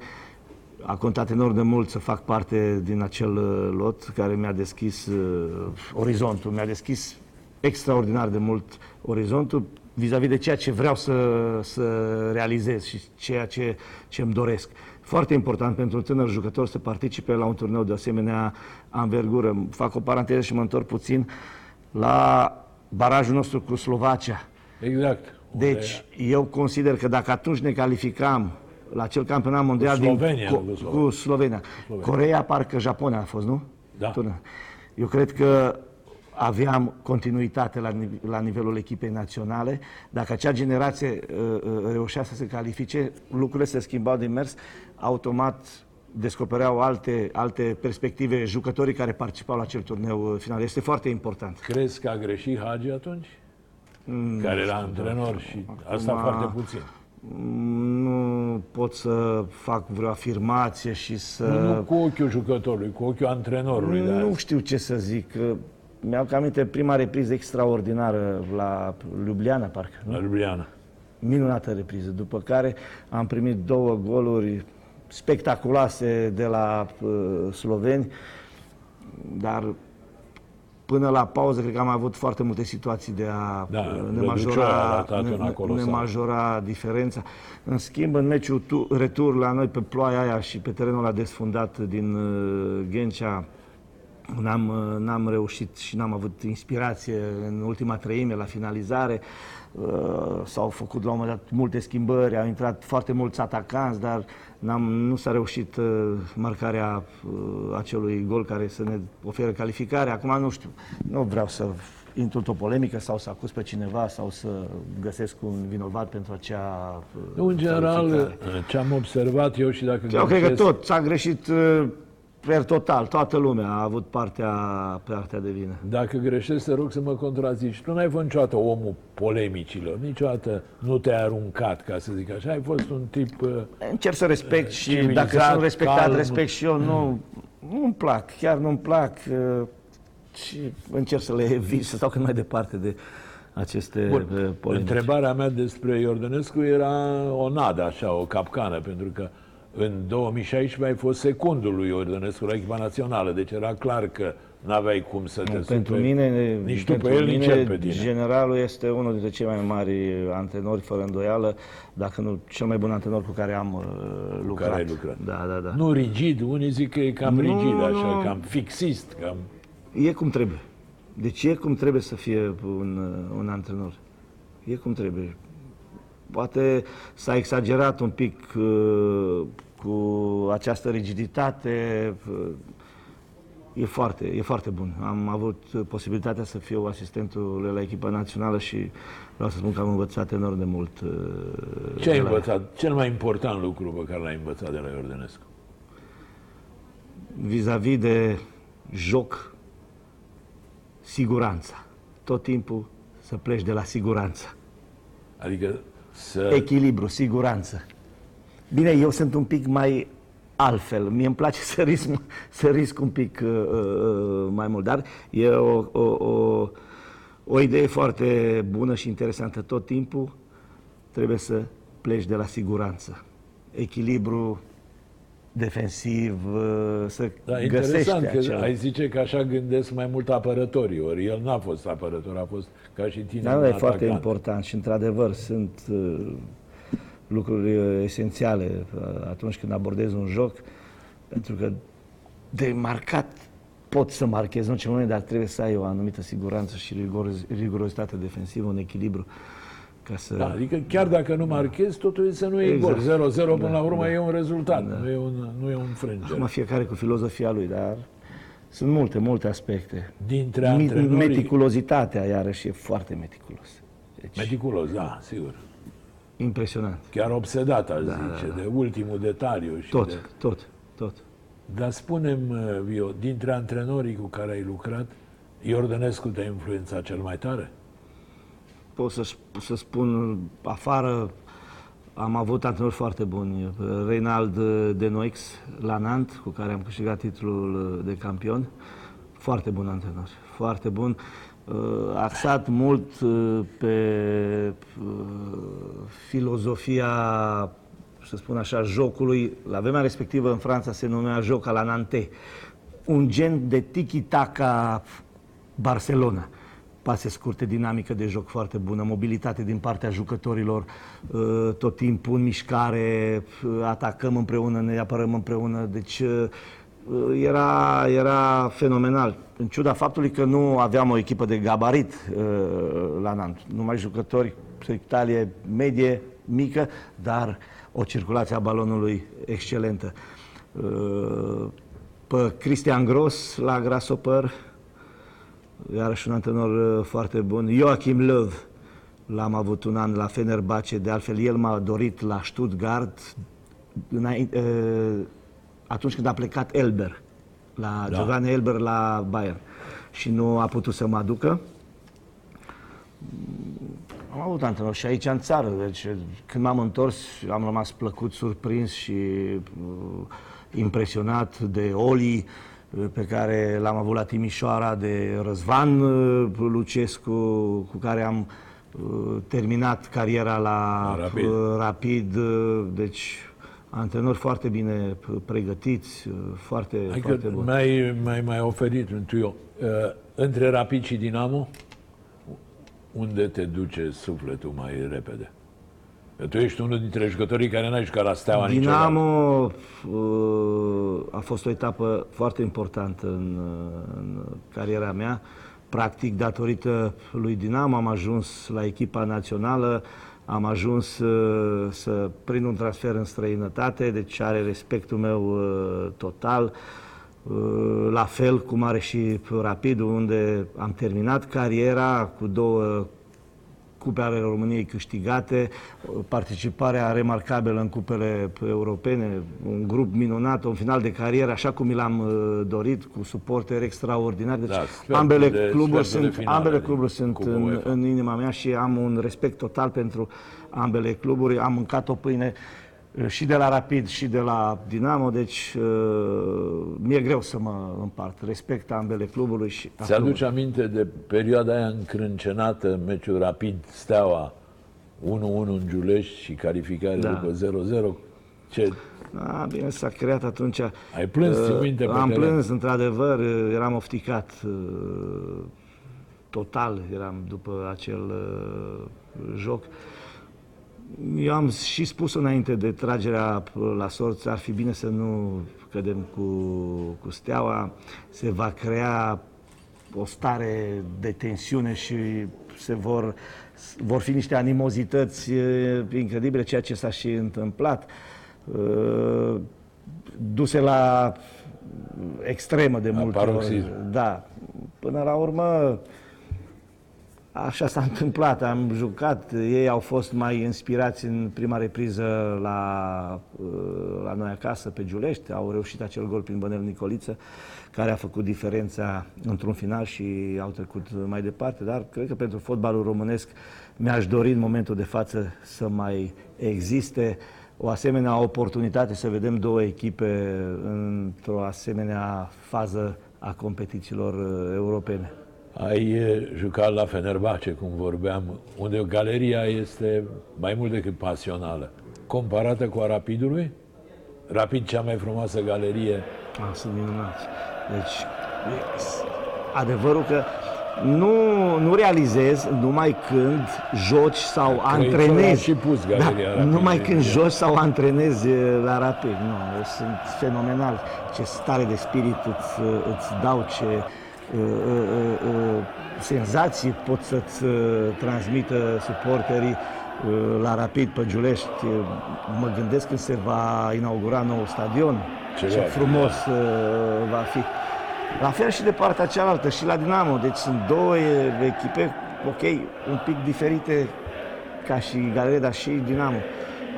Speaker 2: a contat enorm de mult să fac parte din acel lot care mi-a deschis orizontul, mi-a deschis extraordinar de mult orizontul vis-a-vis de ceea ce vreau să, să realizez și ceea ce, ce îmi doresc. Foarte important pentru un tânăr jucător să participe la un turneu de asemenea anvergură. Fac o paranteză și mă întorc puțin la barajul nostru cu Slovacia.
Speaker 1: Exact.
Speaker 2: Deci, eu consider că dacă atunci ne calificam la acel campionat mondial
Speaker 1: cu Slovenia,
Speaker 2: din, cu, cu Slovenia. Slovenia. Coreea, parcă Japonia a fost, nu?
Speaker 1: Da.
Speaker 2: Eu cred că aveam continuitate la, nive- la nivelul echipei naționale. Dacă acea generație uh, uh, reușea să se califice, lucrurile se schimbau din mers, automat descopereau alte, alte perspective jucătorii care participau la acel turneu uh, final. Este foarte important.
Speaker 1: Crezi că a greșit Hagi atunci? care era antrenor și asta
Speaker 2: Acum-
Speaker 1: foarte puțin.
Speaker 2: Nu pot să fac vreo afirmație și să...
Speaker 1: Nu, nu cu ochiul jucătorului, cu ochiul antrenorului. de
Speaker 2: Nu
Speaker 1: azi.
Speaker 2: știu ce să zic. Mi-au cam aminte prima repriză extraordinară la Ljubljana, parcă. Nu?
Speaker 1: La Ljubljana.
Speaker 2: Minunată repriză. După care am primit două goluri spectaculoase de la uh, sloveni, dar până la pauză cred că am avut foarte multe situații de a
Speaker 1: Da,
Speaker 2: uh, ne
Speaker 1: Răducioara a
Speaker 2: majora,
Speaker 1: arătat
Speaker 2: ne,
Speaker 1: una
Speaker 2: ne
Speaker 1: colosală.
Speaker 2: majora diferența. În schimb, în meciul tu, retur la noi pe ploaia aia și pe terenul ăla desfundat din uh, Ghencea, N-am, uh, n-am reușit și n-am avut inspirație în ultima treime la finalizare. Uh, S-au făcut la un moment dat multe schimbări, au intrat foarte mulți atacanți, dar n-am, nu s-a reușit uh, marcarea uh, acelui gol care să ne oferă calificare. Acum nu știu, nu vreau să intru într-o polemică sau să acuz pe cineva sau să găsesc un vinovat pentru acea uh,
Speaker 1: Nu, în general,
Speaker 2: calificare.
Speaker 1: ce am observat eu și dacă
Speaker 2: Eu cred că
Speaker 1: greșesc,
Speaker 2: tot s-a greșit uh, per total, toată lumea a avut partea, partea de vină.
Speaker 1: Dacă greșesc, te rog să mă contrazici. Tu n-ai fost niciodată omul polemicilor, niciodată nu te-ai aruncat, ca să zic așa. Ai fost un tip... uh,
Speaker 2: Încerc să respect și
Speaker 1: Civilizat,
Speaker 2: dacă sunt respectat,
Speaker 1: calm.
Speaker 2: respect și eu. Nu, nu-mi plac, chiar nu-mi plac uh, și încerc să le evit, să stau cât mai departe de aceste
Speaker 1: Bun.
Speaker 2: uh, polemici.
Speaker 1: Întrebarea mea despre Iordănescu era o nadă, așa, o capcană, pentru că în 2016 ai fost secundul lui Iordănescu la echipa națională, deci era clar că n-aveai cum să te
Speaker 2: Pentru
Speaker 1: superi.
Speaker 2: mine,
Speaker 1: nici tu
Speaker 2: pentru
Speaker 1: pe el, nici
Speaker 2: mine,
Speaker 1: el pe tine.
Speaker 2: generalul este unul dintre cei mai mari antrenori, fără îndoială, dacă nu cel mai bun antrenor cu care am uh, lucrat.
Speaker 1: ai lucrat.
Speaker 2: Da, da, da.
Speaker 1: Nu rigid, unii zic că e cam
Speaker 2: Nu,
Speaker 1: rigid, așa,
Speaker 2: nu.
Speaker 1: cam fixist, cam...
Speaker 2: E cum trebuie. Deci e cum trebuie să fie un, un antrenor. E cum trebuie. Poate s-a exagerat un pic uh, cu această rigiditate. uh, E foarte, e foarte bun. Am avut posibilitatea să fiu asistentul la echipa națională și vreau să spun că am învățat enorm de mult. uh,
Speaker 1: Ce ai
Speaker 2: de la el.
Speaker 1: învățat? Cel mai important lucru pe care l-ai învățat de la Iordănescu?
Speaker 2: vis-a-vis de joc, siguranța. Tot timpul să pleci de la siguranță.
Speaker 1: Adică să...
Speaker 2: Echilibru, siguranță. Bine, eu sunt un pic mai altfel. Mie îmi place să risc, să risc un pic uh, uh, mai mult, dar e o, o, o, o idee foarte bună și interesantă. Tot timpul trebuie să pleci de la siguranță. Echilibru defensiv, uh, să
Speaker 1: Da,
Speaker 2: găsești
Speaker 1: interesant că
Speaker 2: acel...
Speaker 1: ai zice că așa gândesc mai mult apărătorii, ori el n-a fost apărător, a fost ca și tine
Speaker 2: Da,
Speaker 1: un
Speaker 2: da, e foarte
Speaker 1: atacant.
Speaker 2: important și într-adevăr sunt uh, lucruri uh, esențiale uh, atunci când abordezi un joc, pentru că de marcat poți să marchezi în orice moment, dar trebuie să ai o anumită siguranță și rigoroz, rigurozitate defensivă, un echilibru ca să...
Speaker 1: Da, adică chiar dacă nu marchezi, totul e să nu e
Speaker 2: Exact.
Speaker 1: gol. 0-0 până
Speaker 2: Da,
Speaker 1: la urmă
Speaker 2: da.
Speaker 1: e un rezultat, nu, e un, nu e un frângere.
Speaker 2: Acum fiecare cu filozofia lui, dar sunt multe, multe aspecte.
Speaker 1: Dintre
Speaker 2: Mi-
Speaker 1: antrenorii...
Speaker 2: Meticulozitatea, iarăși, e foarte meticulos. Deci,
Speaker 1: Meticulos, da, sigur.
Speaker 2: impresionant.
Speaker 1: Chiar obsedat, aș zice, de ultimul detaliu. Și
Speaker 2: Tot,
Speaker 1: De...
Speaker 2: tot, tot.
Speaker 1: Dar spunem, Vio, dintre antrenorii cu care ai lucrat, Iordănescu te-a influențat cel mai tare?
Speaker 2: Pot să, sp- să spun afară, am avut antrenori foarte buni. Reinald de Noix la Nantes, cu care am câștigat titlul de campion. Foarte bun antrenor, foarte bun. Uh, Axat mult uh, pe uh, filozofia, să spun așa, jocului. La vremea respectivă în Franța se numea joc la Nantes. Un gen de tiki-taka Barcelona pase scurte, dinamică de joc foarte bună, mobilitate din partea jucătorilor, uh, tot timpul în mișcare, uh, atacăm împreună, ne apărăm împreună, deci uh, era, era fenomenal. În ciuda faptului că nu aveam o echipă de gabarit uh, la Nantes, numai jucători, talie medie, mică, dar o circulație a balonului excelentă. Uh, Pe Cristian Gros la Grasshopper, iarăși un antrenor uh, foarte bun. Joachim Löw, l-am avut un an la Fenerbahce, de altfel el m-a dorit la Stuttgart înainte, uh, atunci când a plecat Elber, la
Speaker 1: Da.
Speaker 2: Giovanni Elber la Bayern și nu a putut să mă aducă. Am avut antrenor și aici în țară, deci când m-am întors am rămas plăcut, surprins și uh, impresionat de Oli uh, pe care l-am avut la Timișoara, de Răzvan uh, Lucescu cu care am uh, terminat cariera la
Speaker 1: La Rapid.
Speaker 2: uh, Rapid, uh, deci antrenori foarte bine p- pregătiți, uh, foarte,
Speaker 1: Adică
Speaker 2: foarte buni.
Speaker 1: mai, mai, mai oferit un tuio. Uh, între Rapid și Dinamo, unde te duce sufletul mai repede? Că tu ești unul dintre jucătorii care n-ai jucat la Steaua niciodată.
Speaker 2: Dinamo uh, a fost o etapă foarte importantă în, uh, în cariera mea. Practic, datorită lui Dinamo am ajuns la echipa națională, am ajuns uh, să prind un transfer în străinătate, deci are respectul meu uh, total. Uh, La fel cum are și Rapidul, unde am terminat cariera cu două cupe ale României câștigate, participarea remarcabilă în cupele europene, un grup minunat, un final de carieră, așa cum mi l-am uh, dorit, cu suporteri extraordinari. Deci
Speaker 1: Da, sfertul
Speaker 2: ambele
Speaker 1: de-
Speaker 2: cluburi
Speaker 1: sfertul de
Speaker 2: sunt,
Speaker 1: finală
Speaker 2: ambele
Speaker 1: din
Speaker 2: cluburi sunt
Speaker 1: Cupa
Speaker 2: în,
Speaker 1: UEFA.
Speaker 2: în inima mea și am un respect total pentru ambele cluburi. Am mâncat o pâine uh, și de la Rapid și de la Dinamo, deci uh, mi-e greu să mă împart. Respect ambele cluburi și a
Speaker 1: Ți-aduci
Speaker 2: clubului.
Speaker 1: aminte de perioada aia încrâncenată, meciul Rapid Steaua 1-1 în Giulești și calificare
Speaker 2: Da.
Speaker 1: după 0-0? Ce
Speaker 2: A, bine, s-a creat atunci.
Speaker 1: Ai plâns, ții
Speaker 2: Uh,
Speaker 1: minte, pe
Speaker 2: Am
Speaker 1: teren?
Speaker 2: plâns, într-adevăr, uh, eram ofticat uh, total, eram după acel uh, joc. Eu am și spus înainte de tragerea la sorți, ar fi bine să nu cădem cu, cu steaua, se va crea o stare de tensiune și se vor, vor fi niște animozități eh, incredibile, ceea ce s-a și întâmplat. Eh, Duse la extremă de multe ori.
Speaker 1: paroxism.
Speaker 2: Da. Până la urmă, Așa s-a întâmplat, am jucat, ei au fost mai inspirați în prima repriză la, uh, la noi acasă, pe Giulești, au reușit acel gol prin Bănel Nicoliță, care a făcut diferența într-un final și au trecut mai departe, dar cred că pentru fotbalul românesc mi-aș dori în momentul de față să mai existe o asemenea oportunitate să vedem două echipe într-o asemenea fază a competițiilor uh, europene.
Speaker 1: Ai eh, jucat la Fenerbahce, cum vorbeam, unde galeria este mai mult decât pasională. Comparată cu a Rapidului? Rapid, cea mai frumoasă galerie.
Speaker 2: Ah, sunt minunați. Deci, e- adevărul că nu, nu realizez numai când joci sau
Speaker 1: Crăițoara
Speaker 2: antrenezi.
Speaker 1: și pus galeria
Speaker 2: da,
Speaker 1: Rapid,
Speaker 2: numai
Speaker 1: e
Speaker 2: când
Speaker 1: bine.
Speaker 2: joci sau antrenezi e, la rapid. Nu, eu sunt fenomenal. Ce stare de spirit îți, îți dau, ce uh, uh, uh, senzații pot să-ți uh, transmită suporterii uh, la Rapid pe Giulești. Mă gândesc când se va inaugura nou stadion.
Speaker 1: Ce
Speaker 2: Ce
Speaker 1: va fi,
Speaker 2: frumos uh, va fi. La fel și de partea cealaltă, și la Dinamo. Deci sunt două e, echipe, ok, un pic diferite ca și galerie, dar și Dinamo.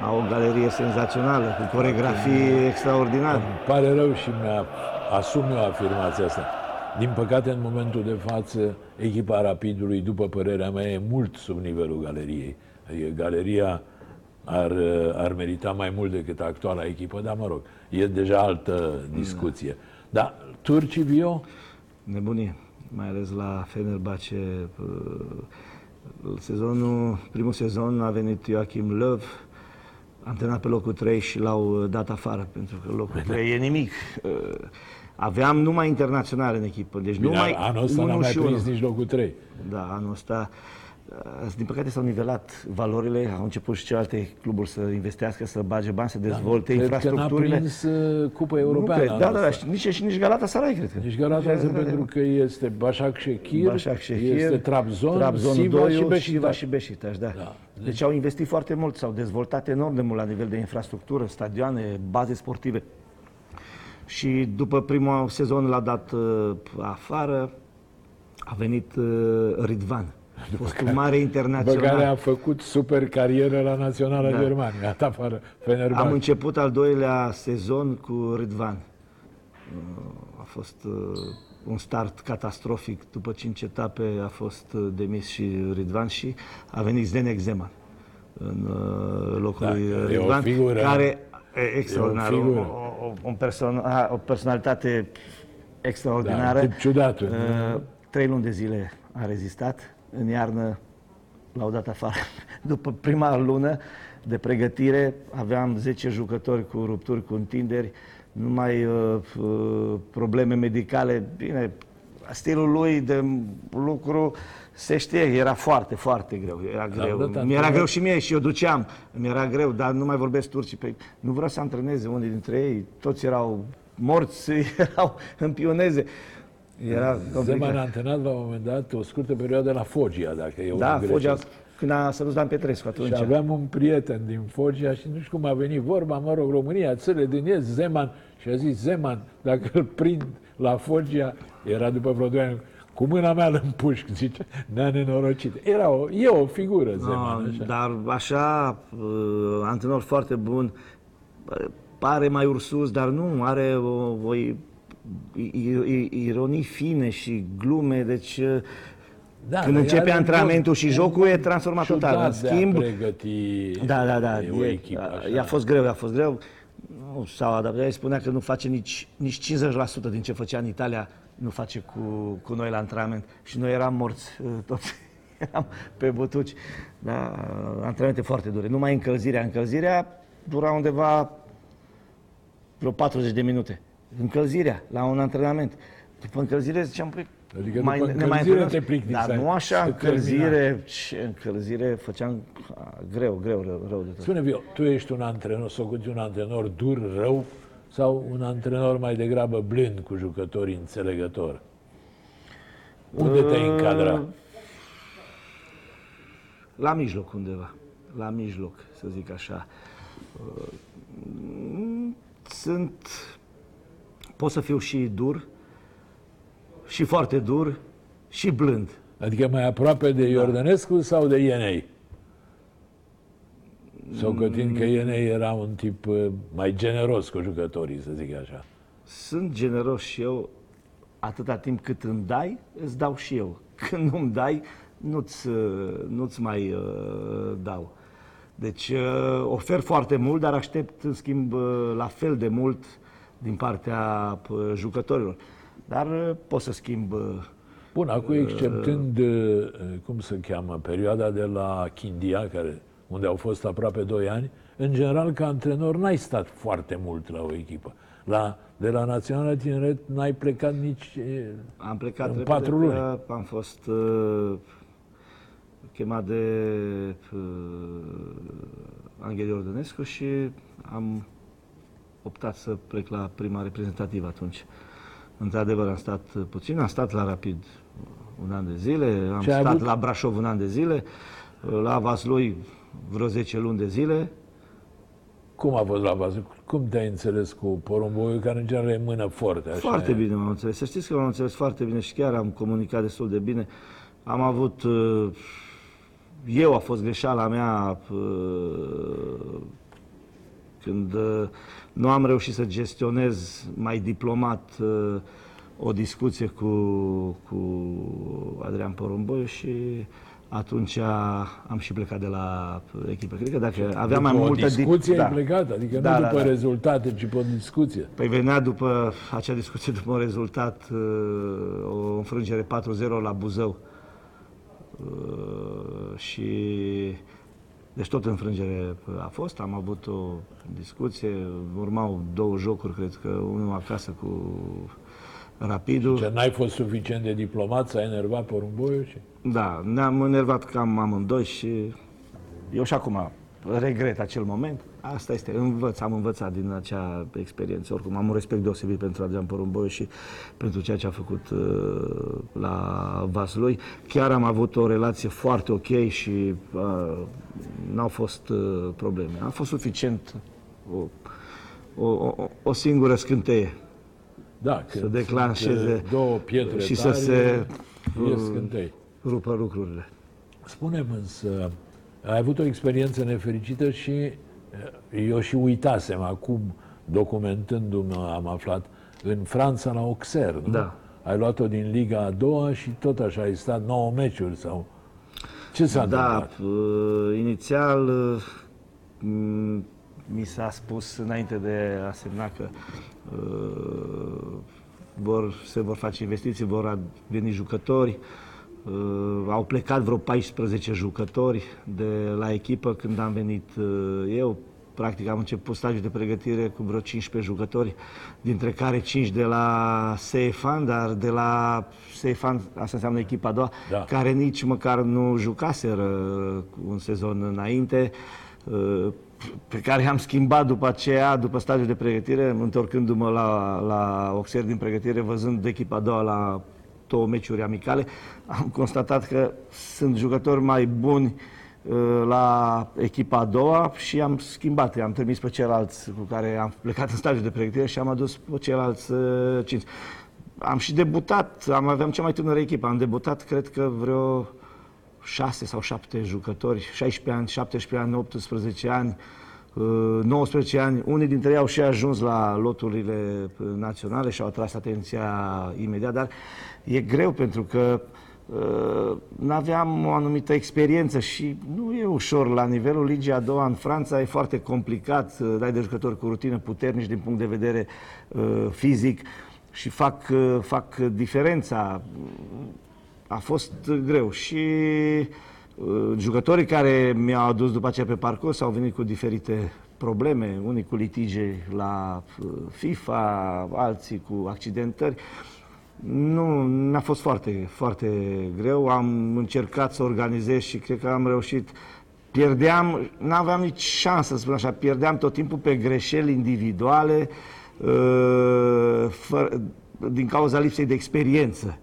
Speaker 2: Au o galerie senzațională, cu coregrafii extraordinare.
Speaker 1: Îmi pare rău și mi-a asum eu afirmația asta. Din păcate, în momentul de față, echipa Rapidului, după părerea mea, e mult sub nivelul galeriei. Adică galeria ar, ar merita mai mult decât actuala echipă, dar mă rog, e deja altă discuție. Dar turcii bio,
Speaker 2: Nebunie, mai ales la Fenerbahce. uh, Sezonul, primul sezon a venit Joachim Löw, antrenat pe locul 3 și l-au dat afară, pentru că locul 3 e nimic. Uh, Aveam numai internaționale în echipă, deci
Speaker 1: bine,
Speaker 2: numai
Speaker 1: anul ăsta n-a
Speaker 2: unul
Speaker 1: mai
Speaker 2: și
Speaker 1: prins
Speaker 2: unul.
Speaker 1: nici locul 3.
Speaker 2: Da, anul ăsta, uh, din păcate s-au nivelat valorile, au început și celelalte cluburi să investească, să bage bani, să dezvolte
Speaker 1: Cred că n-a
Speaker 2: infrastructurile.
Speaker 1: prins uh, Cupa
Speaker 2: nu
Speaker 1: Europeană.
Speaker 2: cred, da,
Speaker 1: anul
Speaker 2: da, da,
Speaker 1: ăsta.
Speaker 2: și nici, și nici Galata Sarai, cred că.
Speaker 1: Nici Galatasaray pentru că este Başak Şehir,
Speaker 2: Başak Şehir,
Speaker 1: este Trabzon,
Speaker 2: Trabzon
Speaker 1: Siva
Speaker 2: 2
Speaker 1: și
Speaker 2: Siva
Speaker 1: Beşiktaş.
Speaker 2: și Beşiktaş, da.
Speaker 1: Da.
Speaker 2: Deci au investit foarte mult, s-au dezvoltat enorm de mult la nivel de infrastructură, stadioane, baze sportive. Și după primul sezon l-a dat uh, afară. a venit uh, Ridvan, a fost un mare
Speaker 1: Pe
Speaker 2: internațional.
Speaker 1: care a făcut super carieră la Naționala
Speaker 2: Da.
Speaker 1: Germania, a dat afară
Speaker 2: Am
Speaker 1: Fenerbahce.
Speaker 2: început al doilea sezon cu Ridvan. Uh, A fost uh, un start catastrofic. După cinci etape a fost uh, demis și Ridvan și a venit Zdenek Zeman în uh, locul
Speaker 1: Da,
Speaker 2: lui
Speaker 1: e o
Speaker 2: Ridvan,
Speaker 1: figură.
Speaker 2: care e extraordinar,
Speaker 1: E
Speaker 2: o,
Speaker 1: o figură.
Speaker 2: o, o, un person- a, o personalitate
Speaker 1: Da,
Speaker 2: extraordinară.
Speaker 1: un tip ciudat.
Speaker 2: Uh, trei luni de zile a rezistat. În iarnă l-au dat afară. După prima lună de pregătire aveam 10 jucători cu rupturi, cu întinderi, numai uh, uh, probleme medicale. Bine, stilul lui de lucru se știe, era foarte, foarte greu. Era greu.
Speaker 1: dat
Speaker 2: Mi-era
Speaker 1: antrenor.
Speaker 2: greu și mie și eu duceam. Mi-era greu, dar nu mai vorbesc turcii. Păi, nu vreau să antreneze unii dintre ei. Toți erau morți, erau în pioneze. Era
Speaker 1: Zeman
Speaker 2: complicat.
Speaker 1: a antrenat la un moment dat o scurtă perioadă la Foggia, dacă e
Speaker 2: Da,
Speaker 1: un
Speaker 2: Foggia,
Speaker 1: grecesc.
Speaker 2: când a să Dan Petrescu atunci.
Speaker 1: Și aveam un prieten din Foggia și nu știu cum a venit vorba, mă rog, România, țările din est, Zeman, și a zis, Zeman, dacă îl prind la Foggia, era după vreo doi ani, cu mâna mea îl împușc, zice, ne-a nenorocit. Era o, e o figură, Zeman,
Speaker 2: Ah,
Speaker 1: așa.
Speaker 2: Dar așa, uh, antrenor foarte bun, uh, pare mai ursus, dar nu, are o, o i- i- i- ironii fine și glume, deci uh,
Speaker 1: Da,
Speaker 2: când
Speaker 1: dar
Speaker 2: începe
Speaker 1: are un
Speaker 2: antrenamentul
Speaker 1: mod
Speaker 2: și jocul e transformat total. În
Speaker 1: ciudat de a
Speaker 2: schimb,
Speaker 1: pregăti
Speaker 2: Da, da, da.
Speaker 1: e o
Speaker 2: e-
Speaker 1: echipă așa.
Speaker 2: I-a fost greu, i-a fost greu. Nu s-au adaptat. El spunea că nu face nici, nici 50% din ce făcea în Italia, nu face cu, cu noi la antrenament. Și noi eram morți uh, toți. Eram pe butuci. Da, antrenamente foarte dure. Numai încălzirea. Încălzirea dura undeva vreo 40 de minute. Încălzirea la un antrenament. După încălzire ziceam, păi,
Speaker 1: Adică după încălzire
Speaker 2: antrenăm?
Speaker 1: te plictiseai.
Speaker 2: Dar nu așa
Speaker 1: Se
Speaker 2: încălzire, ce încălzire făceam a, greu, greu, rău, rău de tot.
Speaker 1: Spune, Vio, tu ești un antrenor, socoți un antrenor dur, rău, sau un antrenor mai degrabă blând cu jucători înțelegători? Unde te-ai încadra?
Speaker 2: La mijloc undeva, la mijloc, să zic așa. Uh, Sunt, pot să fiu și dur, și foarte dur, și blând.
Speaker 1: Adică mai aproape de Iordănescu sau de Ienei? Socotind că Ienei era un tip uh, mai generos cu jucătorii, să zic așa.
Speaker 2: Sunt generos și eu, atâta timp cât îmi dai, îți dau și eu. Când nu-mi dai, nu-ți, uh, nu-ți mai uh, dau. Deci uh, ofer foarte mult, dar aștept în schimb uh, la fel de mult din partea uh, jucătorilor. Dar uh, pot să schimb uh,
Speaker 1: Bun, acum exceptând, uh, cum se cheamă, perioada de la Chindia, care, unde au fost aproape 2 ani, în general, ca antrenor, n-ai stat foarte mult la o echipă. La, de la Naționala Tineret n-ai plecat nici... eh,
Speaker 2: Am plecat
Speaker 1: În
Speaker 2: repede
Speaker 1: patru
Speaker 2: că
Speaker 1: luni.
Speaker 2: Am fost uh, chemat de uh, Angel Iordănescu și am optat să plec la prima reprezentativă atunci. Într-adevăr am stat puțin, am stat la Rapid un an de zile, am
Speaker 1: Și ai
Speaker 2: stat
Speaker 1: avut-
Speaker 2: la Brașov un an de zile, la Vaslui vreo 10 luni de zile.
Speaker 1: Cum a fost la bază? Cum te-ai înțeles cu porumboiul, care în general e mână foarte? Așa
Speaker 2: Foarte
Speaker 1: e.
Speaker 2: bine m-am înțeles. Să știți că m-am înțeles foarte bine și chiar am comunicat destul de bine. Am avut... uh, Eu a fost greșeala mea uh, când uh, nu am reușit să gestionez mai diplomat uh, o discuție cu, cu Adrian Porumboiu și atunci am și plecat de la echipă. Cred că dacă aveam mai
Speaker 1: După
Speaker 2: multă...
Speaker 1: o
Speaker 2: di-
Speaker 1: discuție
Speaker 2: da.
Speaker 1: ai plecat, adică
Speaker 2: Da,
Speaker 1: nu
Speaker 2: da,
Speaker 1: după
Speaker 2: da.
Speaker 1: rezultate, ci pe o discuție.
Speaker 2: Păi venea după acea discuție, după un rezultat, uh, o înfrângere 4-0 la Buzău. Uh, Și deci tot înfrângere a fost, am avut o discuție, urmau două jocuri, cred că unul acasă cu Rapidul.
Speaker 1: Ce n-ai fost suficient de diplomat, s-a enervat porumboiul și...
Speaker 2: Da, ne-am enervat cam amândoi și eu și acum regret acel moment. Asta este, învăț, am învățat din acea experiență. Oricum, am un respect deosebit pentru Adrian Porumboiu și pentru ceea ce a făcut uh, la Vaslui. Chiar am avut o relație foarte ok și uh, n-au fost uh, probleme. A fost suficient o, o, o, o singură scânteie
Speaker 1: Da,
Speaker 2: să
Speaker 1: când
Speaker 2: declanșeze
Speaker 1: sunt, uh, două pietre
Speaker 2: și
Speaker 1: tare,
Speaker 2: să se
Speaker 1: Ies scântei.
Speaker 2: rupă lucrurile.
Speaker 1: Spune însă, ai avut o experiență nefericită și eh, eu și uitasem acum, documentându-mă, am aflat, în Franța la Auxerre, nu?
Speaker 2: Da.
Speaker 1: Ai luat-o din Liga a doua și tot așa ai stat 9 meciuri sau... Ce s-a
Speaker 2: Da,
Speaker 1: întâmplat?
Speaker 2: uh, inițial uh, m- mi s-a spus înainte de a semna că uh, vor, se vor face investiții, vor veni jucători. Uh, au plecat vreo 14 jucători de la echipă când am venit uh, eu. Practic am început stagiul de pregătire cu vreo 15 jucători, dintre care 5 de la Seifan, dar de la Seifan, asta înseamnă echipa a doua,
Speaker 1: Da.
Speaker 2: care nici măcar nu jucaseră un sezon înainte, uh, pe care am schimbat după aceea, după stagiul de pregătire, întorcându-mă la, la Oxer din pregătire, văzând echipa a doua la două meciuri amicale, am constatat că sunt jucători mai buni uh, la echipa a doua și am schimbat, am trimis pe ceilalți cu care am plecat în stagiul de pregătire și am adus pe ceilalți uh, cinci. Am și debutat, am, aveam cea mai tânără echipă, am debutat cred că vreo 6 sau 7 jucători, 16 ani, 17 ani, 18 ani, uh, 19 ani. Unii dintre ei au și ajuns la loturile uh, naționale și au atras atenția imediat, dar e greu pentru că nu aveam o anumită experiență și nu e ușor. La nivelul Ligii a doua în Franța e foarte complicat, uh, dai de jucători cu rutină puternici din punct de vedere uh, fizic și fac, uh, fac diferența a fost greu și uh, jucătorii care mi-au adus după aceea pe parcurs au venit cu diferite probleme, unii cu litige la uh, FIFA, alții cu accidentări. Nu, mi-a fost foarte, foarte greu. Am încercat să organizez și cred că am reușit. Pierdeam, n-aveam nici șansă să spun așa, pierdeam tot timpul pe greșeli individuale uh, fără, din cauza lipsei de experiență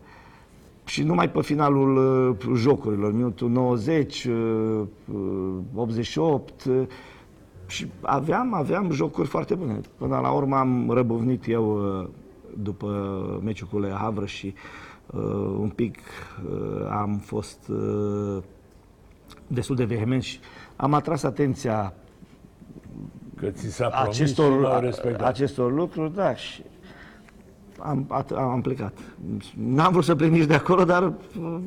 Speaker 2: și numai pe finalul uh, jocurilor, minutul 90, uh, uh, 88 uh, și aveam, aveam jocuri foarte bune. Până la urmă am răbuvnit eu uh, după meciul cu Le Havre și uh, un pic uh, am fost uh, destul de vehement și am atras atenția
Speaker 1: Că ți s-a promis și
Speaker 2: acestor,
Speaker 1: l-au respectat.
Speaker 2: acestor lucruri, da, și am, at, am plecat. N-am vrut să plec nici de acolo, dar uh,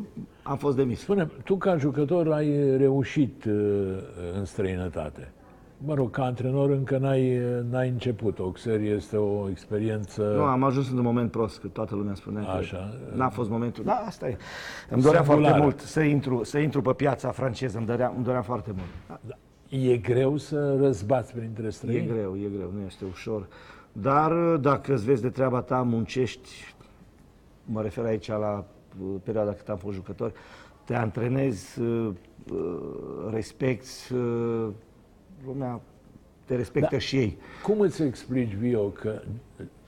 Speaker 2: am fost demis.
Speaker 1: Spune, tu ca jucător ai reușit uh, în străinătate. Mă rog, ca antrenor încă n-ai, n-ai început. Oxer este o experiență...
Speaker 2: Nu, am ajuns într-un moment prost, că toată lumea spunea
Speaker 1: Așa.
Speaker 2: că n-a fost momentul. Da, asta e. Îmi dorea
Speaker 1: Singulară.
Speaker 2: foarte mult să intru, să intru pe piața franceză, îmi dorea, îmi dorea foarte mult. Da,
Speaker 1: Da. E greu să răzbați printre
Speaker 2: e
Speaker 1: străini?
Speaker 2: greu, e greu, nu este ușor. Dar uh, dacă îți vezi de treaba ta, muncești, mă refer aici la uh, perioada cât am fost jucător, te antrenezi, uh, uh, respecti, uh, lumea te respectă
Speaker 1: Da.
Speaker 2: și ei.
Speaker 1: Cum îți explici, Vio, că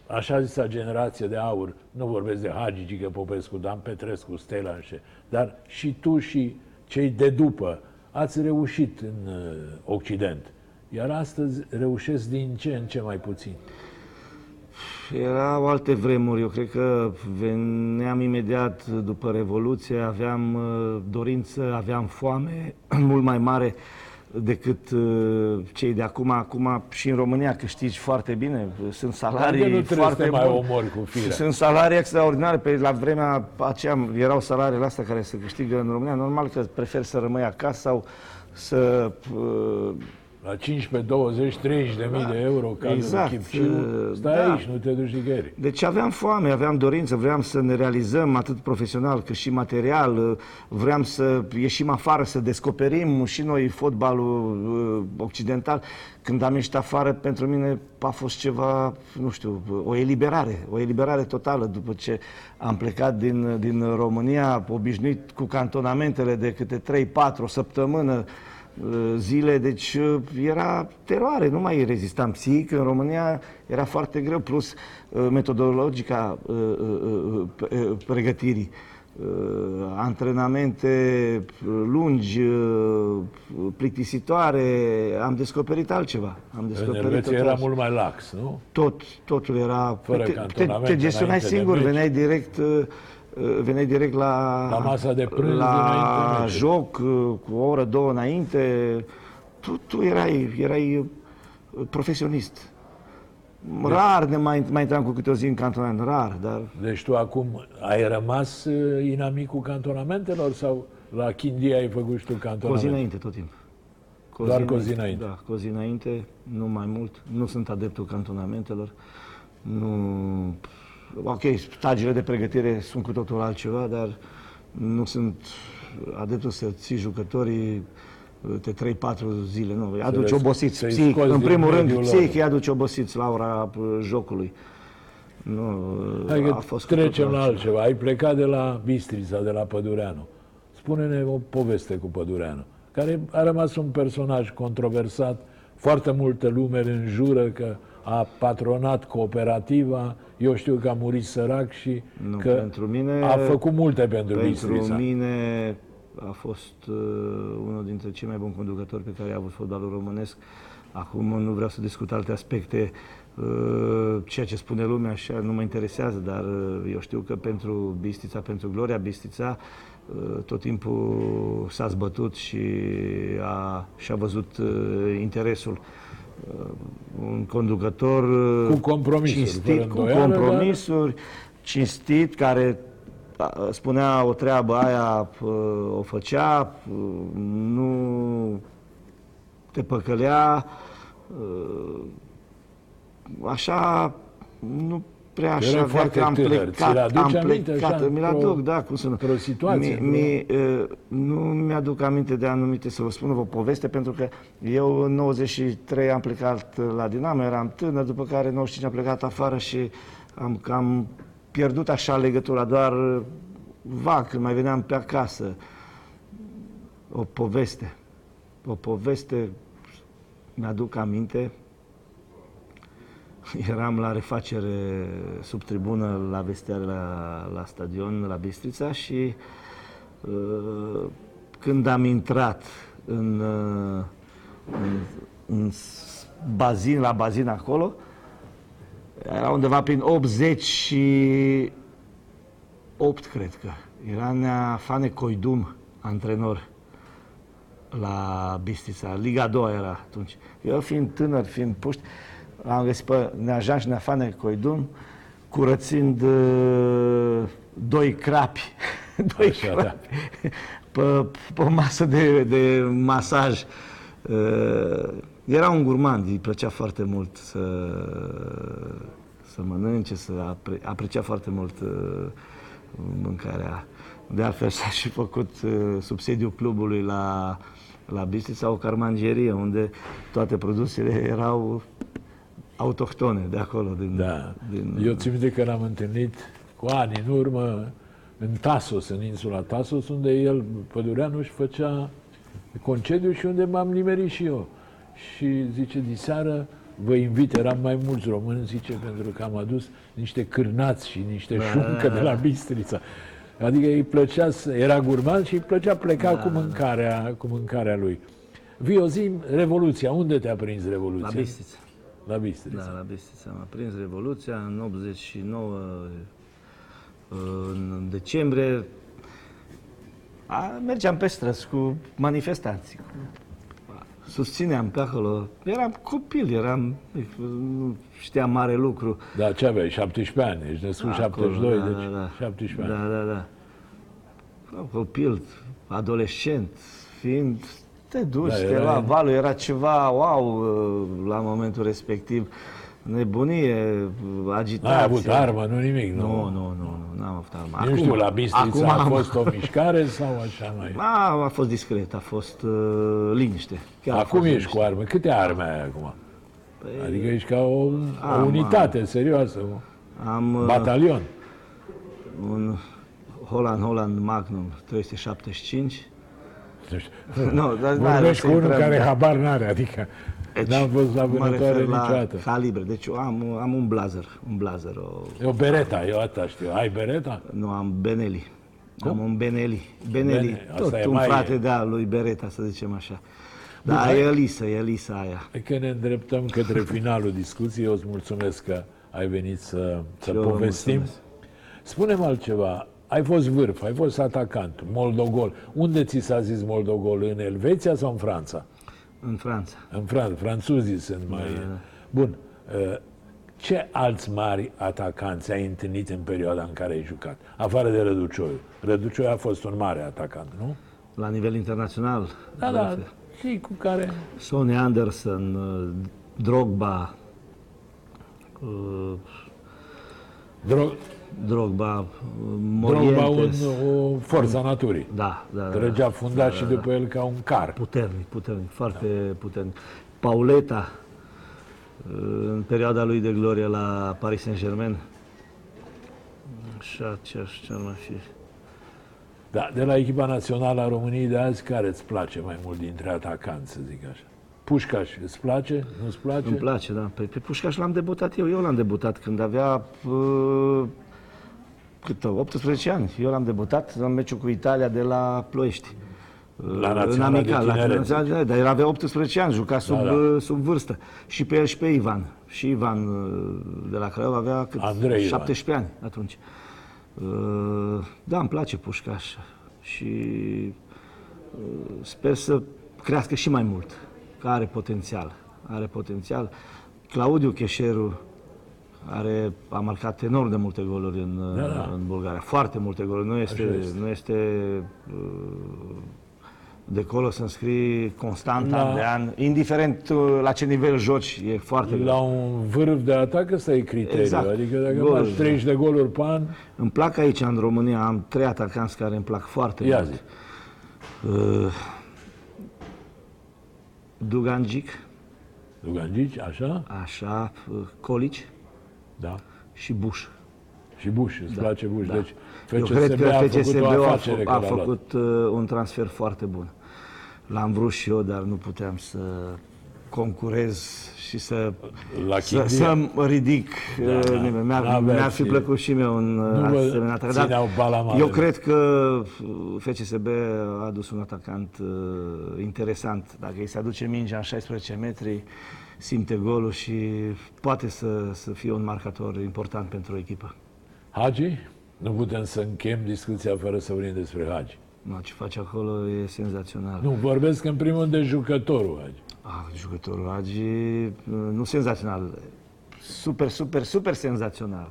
Speaker 1: așa zisa generație de aur, nu vorbesc de Hagi, Gică Popescu, Dan Petrescu, Stela, și- dar și tu și cei de după ați reușit în uh, Occident. Iar astăzi reușesc din ce în ce mai puțin.
Speaker 2: Erau alte vremuri, eu cred că veneam imediat după Revoluție, aveam uh, dorință, aveam foame mult mai mare decât uh, cei de acum. Acum și în România câștigi foarte bine, sunt
Speaker 1: Adică
Speaker 2: salarii
Speaker 1: nu trebuie
Speaker 2: foarte
Speaker 1: să te mai
Speaker 2: bune.
Speaker 1: omori cu firea.
Speaker 2: Sunt salarii extraordinare. Pe la vremea aceea erau salariile astea care se câștigă în România. Normal că prefer să rămâi acasă sau să uh,
Speaker 1: La 15, 20, 30 de mii de euro ca
Speaker 2: Exact,
Speaker 1: de chip și nu,
Speaker 2: uh,
Speaker 1: stai
Speaker 2: da.
Speaker 1: aici, nu te duci nicăieri.
Speaker 2: Deci aveam foame, aveam dorință, vreau să ne realizăm atât profesional cât și material, vreau să ieșim afară, să descoperim și noi fotbalul uh, occidental. Când am ieșit afară, pentru mine a fost ceva, nu știu, o eliberare, o eliberare totală după ce am plecat din, din România, obișnuit cu cantonamentele de câte 3-4 o săptămână, uh, zile, deci uh, era teroare, nu mai rezistam psihic. În România era foarte greu, plus uh, metodologica uh, uh, uh, uh, pregătirii. Uh, antrenamente lungi, uh, plictisitoare, am descoperit altceva. Am
Speaker 1: În
Speaker 2: descoperit
Speaker 1: Elveția
Speaker 2: totul
Speaker 1: era
Speaker 2: altceva.
Speaker 1: mult mai lax, nu?
Speaker 2: tot, totul era...
Speaker 1: Fără
Speaker 2: te, te,
Speaker 1: cantonamente
Speaker 2: te gestionai
Speaker 1: înainte de
Speaker 2: singur,
Speaker 1: meci.
Speaker 2: veneai direct uh, uh, veneai direct la,
Speaker 1: La masa de prânz
Speaker 2: la
Speaker 1: dinainte meciului.
Speaker 2: joc, uh, cu o oră, două înainte. Tu, tu erai, erai uh, profesionist. Rar ne mai, mai intram cu câte o zi în cantonament, rar, dar
Speaker 1: Deci tu acum ai rămas uh, inamicul cantonamentelor sau la Chindia ai făcut și tu
Speaker 2: cu o zi
Speaker 1: cantonament?
Speaker 2: înainte tot timpul. Cu
Speaker 1: Doar cu o zi înainte.
Speaker 2: Da, cu o zi înainte, nu mai mult. Nu sunt adeptul cantonamentelor. Nu... Ok, stagiile de pregătire sunt cu totul altceva, dar nu sunt adeptul să ții jucătorii de 3-4 zile, nu. Îi aduci
Speaker 1: le-
Speaker 2: obosiți,
Speaker 1: să-i
Speaker 2: psihic,
Speaker 1: scoți
Speaker 2: în
Speaker 1: din
Speaker 2: primul rând,
Speaker 1: mediul lor.
Speaker 2: psihic îi aduci obosiți la ora uh, jocului. Nu,
Speaker 1: Hai că
Speaker 2: a fost cu
Speaker 1: trecem
Speaker 2: totul
Speaker 1: la
Speaker 2: altceva.
Speaker 1: altceva. Ai plecat de la Bistrița, de la Pădureanu. Spune-ne o poveste cu Pădureanu, care a rămas un personaj controversat. Foarte multă lume îl înjură că a patronat cooperativa. Eu știu că a murit sărac și
Speaker 2: Nu,
Speaker 1: că
Speaker 2: pentru mine-
Speaker 1: a făcut multe pentru,
Speaker 2: Pentru
Speaker 1: Bistrița.
Speaker 2: mine a fost uh, unul dintre cei mai buni conducători pe care a avut fotbalul românesc. Acum nu vreau să discut alte aspecte, uh, ceea ce spune lumea așa nu mă interesează, dar uh, eu știu că pentru Bistița, pentru Gloria Bistița, uh, tot timpul s-a zbătut și a, și-a văzut uh, interesul. Uh, un conducător uh,
Speaker 1: Cu compromisuri,
Speaker 2: cinstit,
Speaker 1: fără
Speaker 2: cu
Speaker 1: îndoială, dar-
Speaker 2: compromisuri, cinstit, care a, spunea o treabă aia, pă, o făcea, pă, nu te păcălea, uh, așa, nu prea așa
Speaker 1: Erai
Speaker 2: avea
Speaker 1: foarte
Speaker 2: că am
Speaker 1: tânăr.
Speaker 2: plecat,
Speaker 1: Ți-l aduci
Speaker 2: am
Speaker 1: aminte
Speaker 2: plecat,
Speaker 1: așa,
Speaker 2: mi-l
Speaker 1: într-o-
Speaker 2: aduc, da, cum să nu.
Speaker 1: într-o situație,
Speaker 2: Mi, mi, uh, nu mi-aduc aminte de anumite, să vă spun o poveste, pentru că eu în 93 am plecat la Dinamo, eram tânăr, după care în 95 am plecat afară și am cam pierdut așa legătura, doar uh, vag, când mai veneam pe acasă. O poveste, o poveste, mi-aduc aminte, eram la refacere sub tribună la vestiare la, la stadion, la Bistrița și uh, când am intrat în, uh, în, în s- bazin, la bazin acolo, era undeva prin 88, cred că. Era Nea Fane Coidum, antrenor la Bistrița. Liga 2 era atunci. Eu fiind tânăr, fiind puști, am găsit pe Neajan și Neafane Coidum curățind uh, doi crapi. doi
Speaker 1: Așa, da.
Speaker 2: crapi. Pe, pe o masă de, de masaj. Uh, era un gurmand, îi plăcea foarte mult să, să mănânce, să apre, aprecia foarte mult uh, mâncarea. De altfel s-a și făcut uh, sub sediul clubului la, la Bistrița o carmangerie unde toate produsele erau autohtone de acolo. Din,
Speaker 1: Da.
Speaker 2: din,
Speaker 1: Eu țin minte că l-am întâlnit cu ani în urmă în Tasos, în insula Tasos, unde el, Pădureanu, își făcea concediu și unde m-am nimerit și eu. Și zice, diseară vă invit, eram mai mulți români, zice, pentru că am adus niște cârnați și niște șuncă de la Bistrița. Adică îi plăcea, să, era gurman și îi plăcea pleca cu, mâncarea, cu mâncarea lui. Vio, zi Revoluția, unde te-a prins Revoluția?
Speaker 2: la Bistrița.
Speaker 1: La Bistrița.
Speaker 2: Da, la Bistrița m-a prins Revoluția în 89, în decembrie. A, mergeam pe străzi cu manifestanții. Cu, susțineam pe acolo. Eram copil, eram mic, nu știam mare lucru.
Speaker 1: Da, ce aveai? 17 ani, ești născut
Speaker 2: Acolo,
Speaker 1: 72,
Speaker 2: da,
Speaker 1: deci
Speaker 2: da, da.
Speaker 1: 17
Speaker 2: Da,
Speaker 1: ani.
Speaker 2: da, da. Copil, adolescent, fiind, te duci,
Speaker 1: Da,
Speaker 2: te
Speaker 1: era-
Speaker 2: lua valul, era ceva wow uh, la momentul respectiv. Nebunie, agitație.
Speaker 1: N-ai avut armă, nu nimic, nu?
Speaker 2: Nu, nu, nu, nu, n-am avut armă.
Speaker 1: Nu știu, la Bistrița
Speaker 2: acum
Speaker 1: a
Speaker 2: am-
Speaker 1: fost o mișcare sau așa mai...
Speaker 2: A, a fost discret, a fost uh, liniște. Chiar a
Speaker 1: Acum
Speaker 2: fost
Speaker 1: ești cu arme. Câte arme ai acum?
Speaker 2: Păi,
Speaker 1: Adică ești ca o, o
Speaker 2: Am,
Speaker 1: unitate serioasă, un
Speaker 2: Am uh,
Speaker 1: batalion.
Speaker 2: un Holland Holland Magnum 375.
Speaker 1: Nu știu.
Speaker 2: Nu, dar n-are
Speaker 1: Vorbești
Speaker 2: să
Speaker 1: cu unul
Speaker 2: intrăm,
Speaker 1: care
Speaker 2: da.
Speaker 1: habar n-are, adică n-am fost la
Speaker 2: mă
Speaker 1: vânătoare
Speaker 2: refer la
Speaker 1: niciodată.
Speaker 2: calibre. Deci eu am, am un blazer, un blazer, o,
Speaker 1: E o bereta, eu asta știu. Ai bereta?
Speaker 2: nu am Benelli. Am un Benelli. Benelli,
Speaker 1: Bene, asta
Speaker 2: tot
Speaker 1: e
Speaker 2: un
Speaker 1: mai-
Speaker 2: frate de al lui Beretta, să zicem așa. Da, e Elisa, e Elisa aia.
Speaker 1: E că ne îndreptăm către finalul discuției. Eu îți mulțumesc că ai venit să, să
Speaker 2: eu vă
Speaker 1: povestim.
Speaker 2: mulțumesc.
Speaker 1: Spune-mi altceva. Ai fost vârf, ai fost atacant, Moldogol. Unde ți s-a zis Moldogol? În Elveția sau în Franța?
Speaker 2: În Franța.
Speaker 1: În Franța, francuzii sunt mai... Bun. Uh, Ce alți mari atacanți ai întâlnit în perioada în care ai jucat? Afară de Răducioiu. Răducioiu a fost un mare atacant, nu?
Speaker 2: La nivel internațional.
Speaker 1: Da, da. Și cu care...
Speaker 2: Sonny Anderson, uh, Drogba, uh,
Speaker 1: Dro-
Speaker 2: Drogba, uh,
Speaker 1: Drogba un,
Speaker 2: Morientes.
Speaker 1: o forță a naturii.
Speaker 2: Da, da, da.
Speaker 1: Trăgea fundat și după el ca un car.
Speaker 2: Puternic, puternic, foarte puternic. Pauleta, în perioada lui de glorie la Paris Saint-Germain. Așa, ce aș ce ar mai fi?
Speaker 1: Da, de la echipa națională a României de azi, care îți place mai mult dintre atacanți, să zic așa? Pușcaș, îți place? Nu-ți place?
Speaker 2: Îmi place, da. Pe, pe Pușcaș l-am debutat eu. Eu l-am debutat când avea uh, cât, 18 ani. Eu l-am debutat în meciul cu Italia de la Ploiești.
Speaker 1: La
Speaker 2: în
Speaker 1: Naționala de
Speaker 2: amical, la
Speaker 1: Tineret.
Speaker 2: Naționala de Tineret, dar el avea 18 ani, juca sub,
Speaker 1: da.
Speaker 2: uh, sub vârstă. Și pe el și pe Ivan. Și Ivan uh, de la Craiova avea cât?
Speaker 1: Andrei Ivan.
Speaker 2: 17 ani atunci. Uh, Da, îmi place Pușcaș. Și uh, sper să crească și mai mult. Că are potențial. Are potențial. Claudiu Cheșeru are, a marcat enorm de multe goluri în,
Speaker 1: Da, da.
Speaker 2: în Bulgaria. Foarte multe goluri. Nu este,
Speaker 1: Așa este.
Speaker 2: nu este uh, de acolo să înscrii constant,
Speaker 1: La-
Speaker 2: an de an, indiferent uh, la ce nivel joci, e foarte greu.
Speaker 1: La un vârf de atac ăsta e criteriu.
Speaker 2: Exact.
Speaker 1: Adică dacă
Speaker 2: Goluri,
Speaker 1: faci 30 de goluri pe an,
Speaker 2: Îmi plac aici, în România, am trei atacanți care îmi plac foarte
Speaker 1: ia
Speaker 2: mult.
Speaker 1: zi.
Speaker 2: Uh, Dugangic,
Speaker 1: Dugangici, așa?
Speaker 2: așa, uh, Colici
Speaker 1: Da.
Speaker 2: și Buș.
Speaker 1: Și Buș, îți place Buș.
Speaker 2: da.
Speaker 1: Deci
Speaker 2: Eu
Speaker 1: FCSB,
Speaker 2: cred că
Speaker 1: a făcut
Speaker 2: FCSB
Speaker 1: o
Speaker 2: a,
Speaker 1: afacere
Speaker 2: fă-
Speaker 1: că
Speaker 2: a
Speaker 1: l-a luat.
Speaker 2: făcut uh, un transfer foarte bun. L-am vrut și eu, dar nu puteam să concurez și să,
Speaker 1: La
Speaker 2: să,
Speaker 1: Chindia.
Speaker 2: să ridic
Speaker 1: Da,
Speaker 2: uh,
Speaker 1: da.
Speaker 2: nimeni. Mi-ar,
Speaker 1: N-aveați-
Speaker 2: mi-ar fi plăcut și mie un uh,
Speaker 1: Nu vă
Speaker 2: asemenea atacant. Dar
Speaker 1: țineau bala mare.
Speaker 2: Eu cred că uh, FCSB a adus un atacant uh, interesant. Dacă îi se aduce mingea în 16 metri, simte golul și poate să, să fie un marcator important pentru echipă.
Speaker 1: Hagi? Nu putem să încheiem discuția fără să vorbim despre Hagi.
Speaker 2: No, ce face acolo e senzațional.
Speaker 1: Nu, vorbesc în primul rând de jucătorul Hagi.
Speaker 2: Ah, jucătorul Agi, nu senzațional, super, super, super senzațional.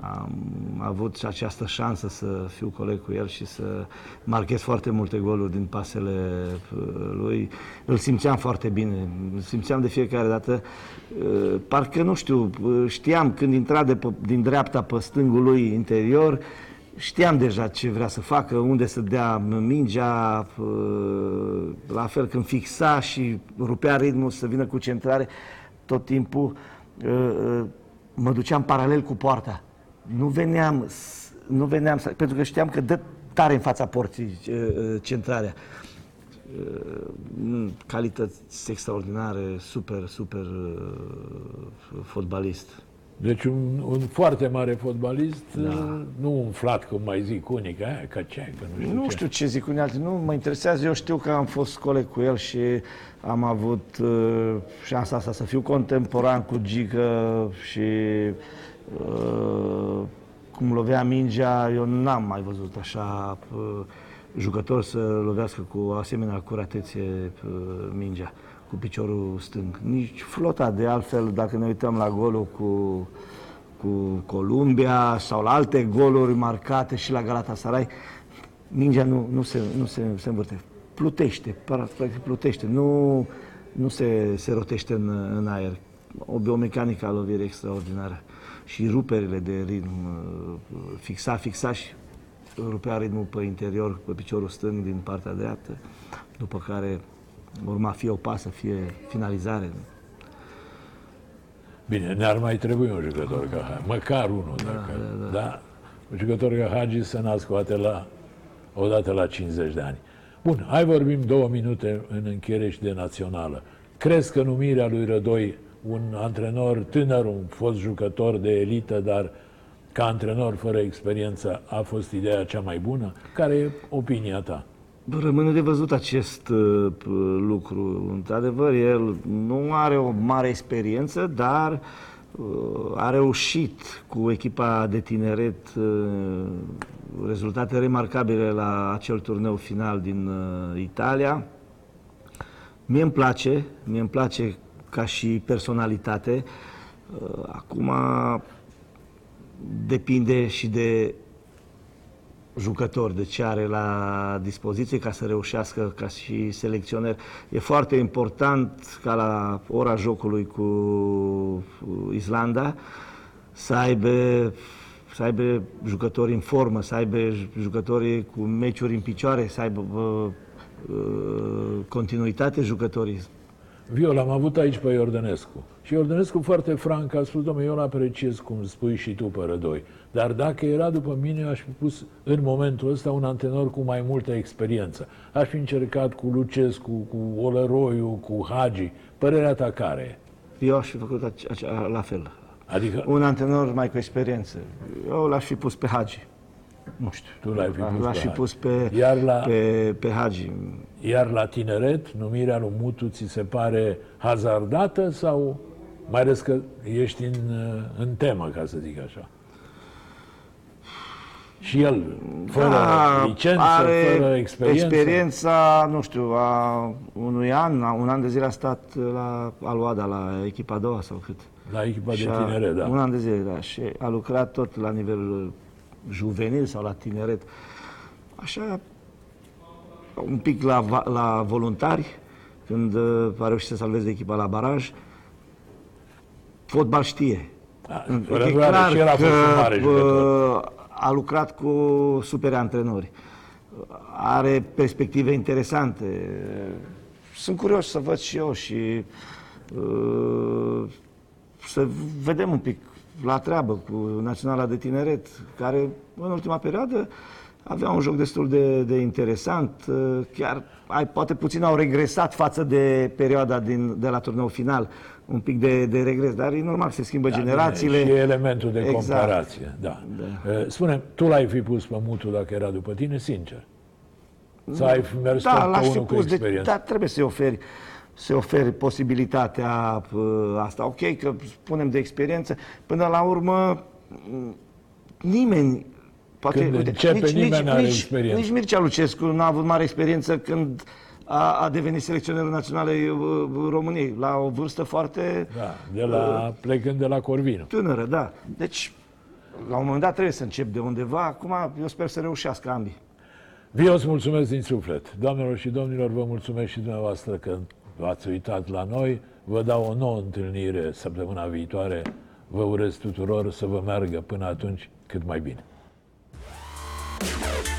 Speaker 2: Am avut și această șansă să fiu coleg cu el și să marchez foarte multe goluri din pasele uh, lui. Îl simțeam foarte bine, îl simțeam de fiecare dată. Uh, Parcă, nu știu, uh, știam când intra de pe, din dreapta pe stângul lui interior, Știam deja ce vrea să facă, unde să dea mingea, uh, la fel când fixa și rupea ritmul să vină cu centrare, tot timpul uh, uh, mă duceam paralel cu poarta. Nu veneam, s- nu veneam, să- pentru că știam că dă tare în fața porții uh, uh, centrarea. Uh, Calități extraordinare, super, super uh, fotbalist.
Speaker 1: Deci un, un foarte mare fotbalist,
Speaker 2: Da.
Speaker 1: nu umflat, cum mai zic unii, că, aia, că ce, că nu știu
Speaker 2: Nu
Speaker 1: ce.
Speaker 2: știu ce zic unii alții, nu mă interesează. Eu știu că am fost coleg cu el și am avut uh, șansa asta să fiu contemporan cu Gică și uh, cum lovea mingea, eu n-am mai văzut așa uh, jucător să lovească cu o asemenea curatețe uh, mingea cu piciorul stâng. Nici flota de altfel, dacă ne uităm la golul cu cu Columbia sau la alte goluri marcate și la Galatasaray, mingea nu, nu, se, nu se, se învârte. Plutește, practic plutește, nu, nu se, se rotește în, în aer. O biomecanică a lovirii extraordinară. Și ruperile de ritm, uh, fixa, fixa și rupea ritmul pe interior, pe piciorul stâng din partea dreaptă, după care urma fie o pasă, fie finalizare.
Speaker 1: Bine, ne-ar mai trebui un jucător ca Hagi, măcar unul, dacă, da, da. Un jucător ca Hagi să nască odată la, odată la 50 de ani. Bun, hai vorbim două minute în încheiere și de națională. Crezi că numirea lui Rădoi, un antrenor tânăr, un fost jucător de elită, dar ca antrenor fără experiență, a fost ideea cea mai bună? Care e opinia ta?
Speaker 2: Rămâne de văzut acest uh, p- lucru. Într-adevăr, el nu are o mare experiență, dar uh, a reușit cu echipa de tineret uh, rezultate remarcabile la acel turneu final din uh, Italia. Mie îmi place, mie îmi place ca și personalitate. Uh, Acum depinde și de jucător, de ce are la dispoziție ca să reușească ca și selecționer. E foarte important ca la ora jocului cu Islanda să aibă, să aibă jucători în formă, să aibă jucători cu meciuri în picioare, să aibă uh, uh, continuitate jucătorii.
Speaker 1: Viol, am avut aici pe Iordănescu. Și Iordănescu foarte franc a spus, domnule, eu îl apreciez cum spui și tu pe rădoi. Dar dacă era după mine, aș fi pus în momentul ăsta un antenor cu mai multă experiență. Aș fi încercat cu Lucescu, cu Olăroiu, cu Hagi. Părerea ta care e?
Speaker 2: Eu aș fi făcut ace- ace- la fel.
Speaker 1: Adică
Speaker 2: Un antenor mai cu experiență. Eu l-aș fi pus pe Hagi. Nu știu.
Speaker 1: Tu l-ai fi pus
Speaker 2: L-aș
Speaker 1: pe
Speaker 2: fi
Speaker 1: Hagi.
Speaker 2: pus pe,
Speaker 1: Iar la-
Speaker 2: pe, pe Hagi.
Speaker 1: Iar la tineret, numirea lui Mutu ți se pare hazardată sau mai ales că ești în, în temă, ca să zic așa? Și el, fără
Speaker 2: Da,
Speaker 1: licență,
Speaker 2: are
Speaker 1: fără experiență.
Speaker 2: experiența, nu știu, a unui an, a un an de zile a stat la Aluada, la echipa a doua sau cât.
Speaker 1: La echipa de
Speaker 2: Și a-
Speaker 1: tineret, da.
Speaker 2: Un an de zile, da. Și a lucrat tot la nivel juvenil sau la tineret. Așa, un pic la, va- la voluntari, când uh, a reușit să salveze echipa la baraj. Fotbal știe.
Speaker 1: Da,
Speaker 2: E
Speaker 1: fără îndoială, și el a fost un mare jucător.
Speaker 2: uh, a lucrat cu super antrenori. Are perspective interesante. Sunt curios să văd și eu și uh, să vedem un pic la treabă cu Naționala de Tineret, care în ultima perioadă avea un joc destul de, de interesant. Uh, Chiar ai, poate puțin au regresat față de perioada din, de la turneul final. Un pic de, de regres, dar e normal, se schimbă
Speaker 1: Da,
Speaker 2: generațiile.
Speaker 1: bine, Și elementul de
Speaker 2: Exact.
Speaker 1: comparație. Da. da. Spune, tu l-ai fi pus pe Mutu dacă era după tine, sincer? Să ai fi mers
Speaker 2: Da,
Speaker 1: tot pe
Speaker 2: l-aș fi
Speaker 1: unul cu
Speaker 2: pus, de,
Speaker 1: experiență?
Speaker 2: dar trebuie să-i oferi, să oferi posibilitatea uh, asta. Ok, că spunem de experiență, până la urmă m, nimeni Poate,
Speaker 1: Când începe, nimeni n-are
Speaker 2: nici,
Speaker 1: experiență.
Speaker 2: Nici Mircea Lucescu n-a avut mare experiență când a, a devenit selecționerul național al uh, României, la o vârstă foarte
Speaker 1: Da, de la, plecând de la Corvinu.
Speaker 2: tânără, da. Deci, la un moment dat trebuie să încep de undeva. Acum, eu sper să reușească ambii.
Speaker 1: Vi îți mulțumesc din suflet. Doamnelor și domnilor, vă mulțumesc și dumneavoastră că v-ați uitat la noi. Vă dau o nouă întâlnire săptămâna viitoare. Vă urez tuturor să vă meargă până atunci cât mai bine. Bye.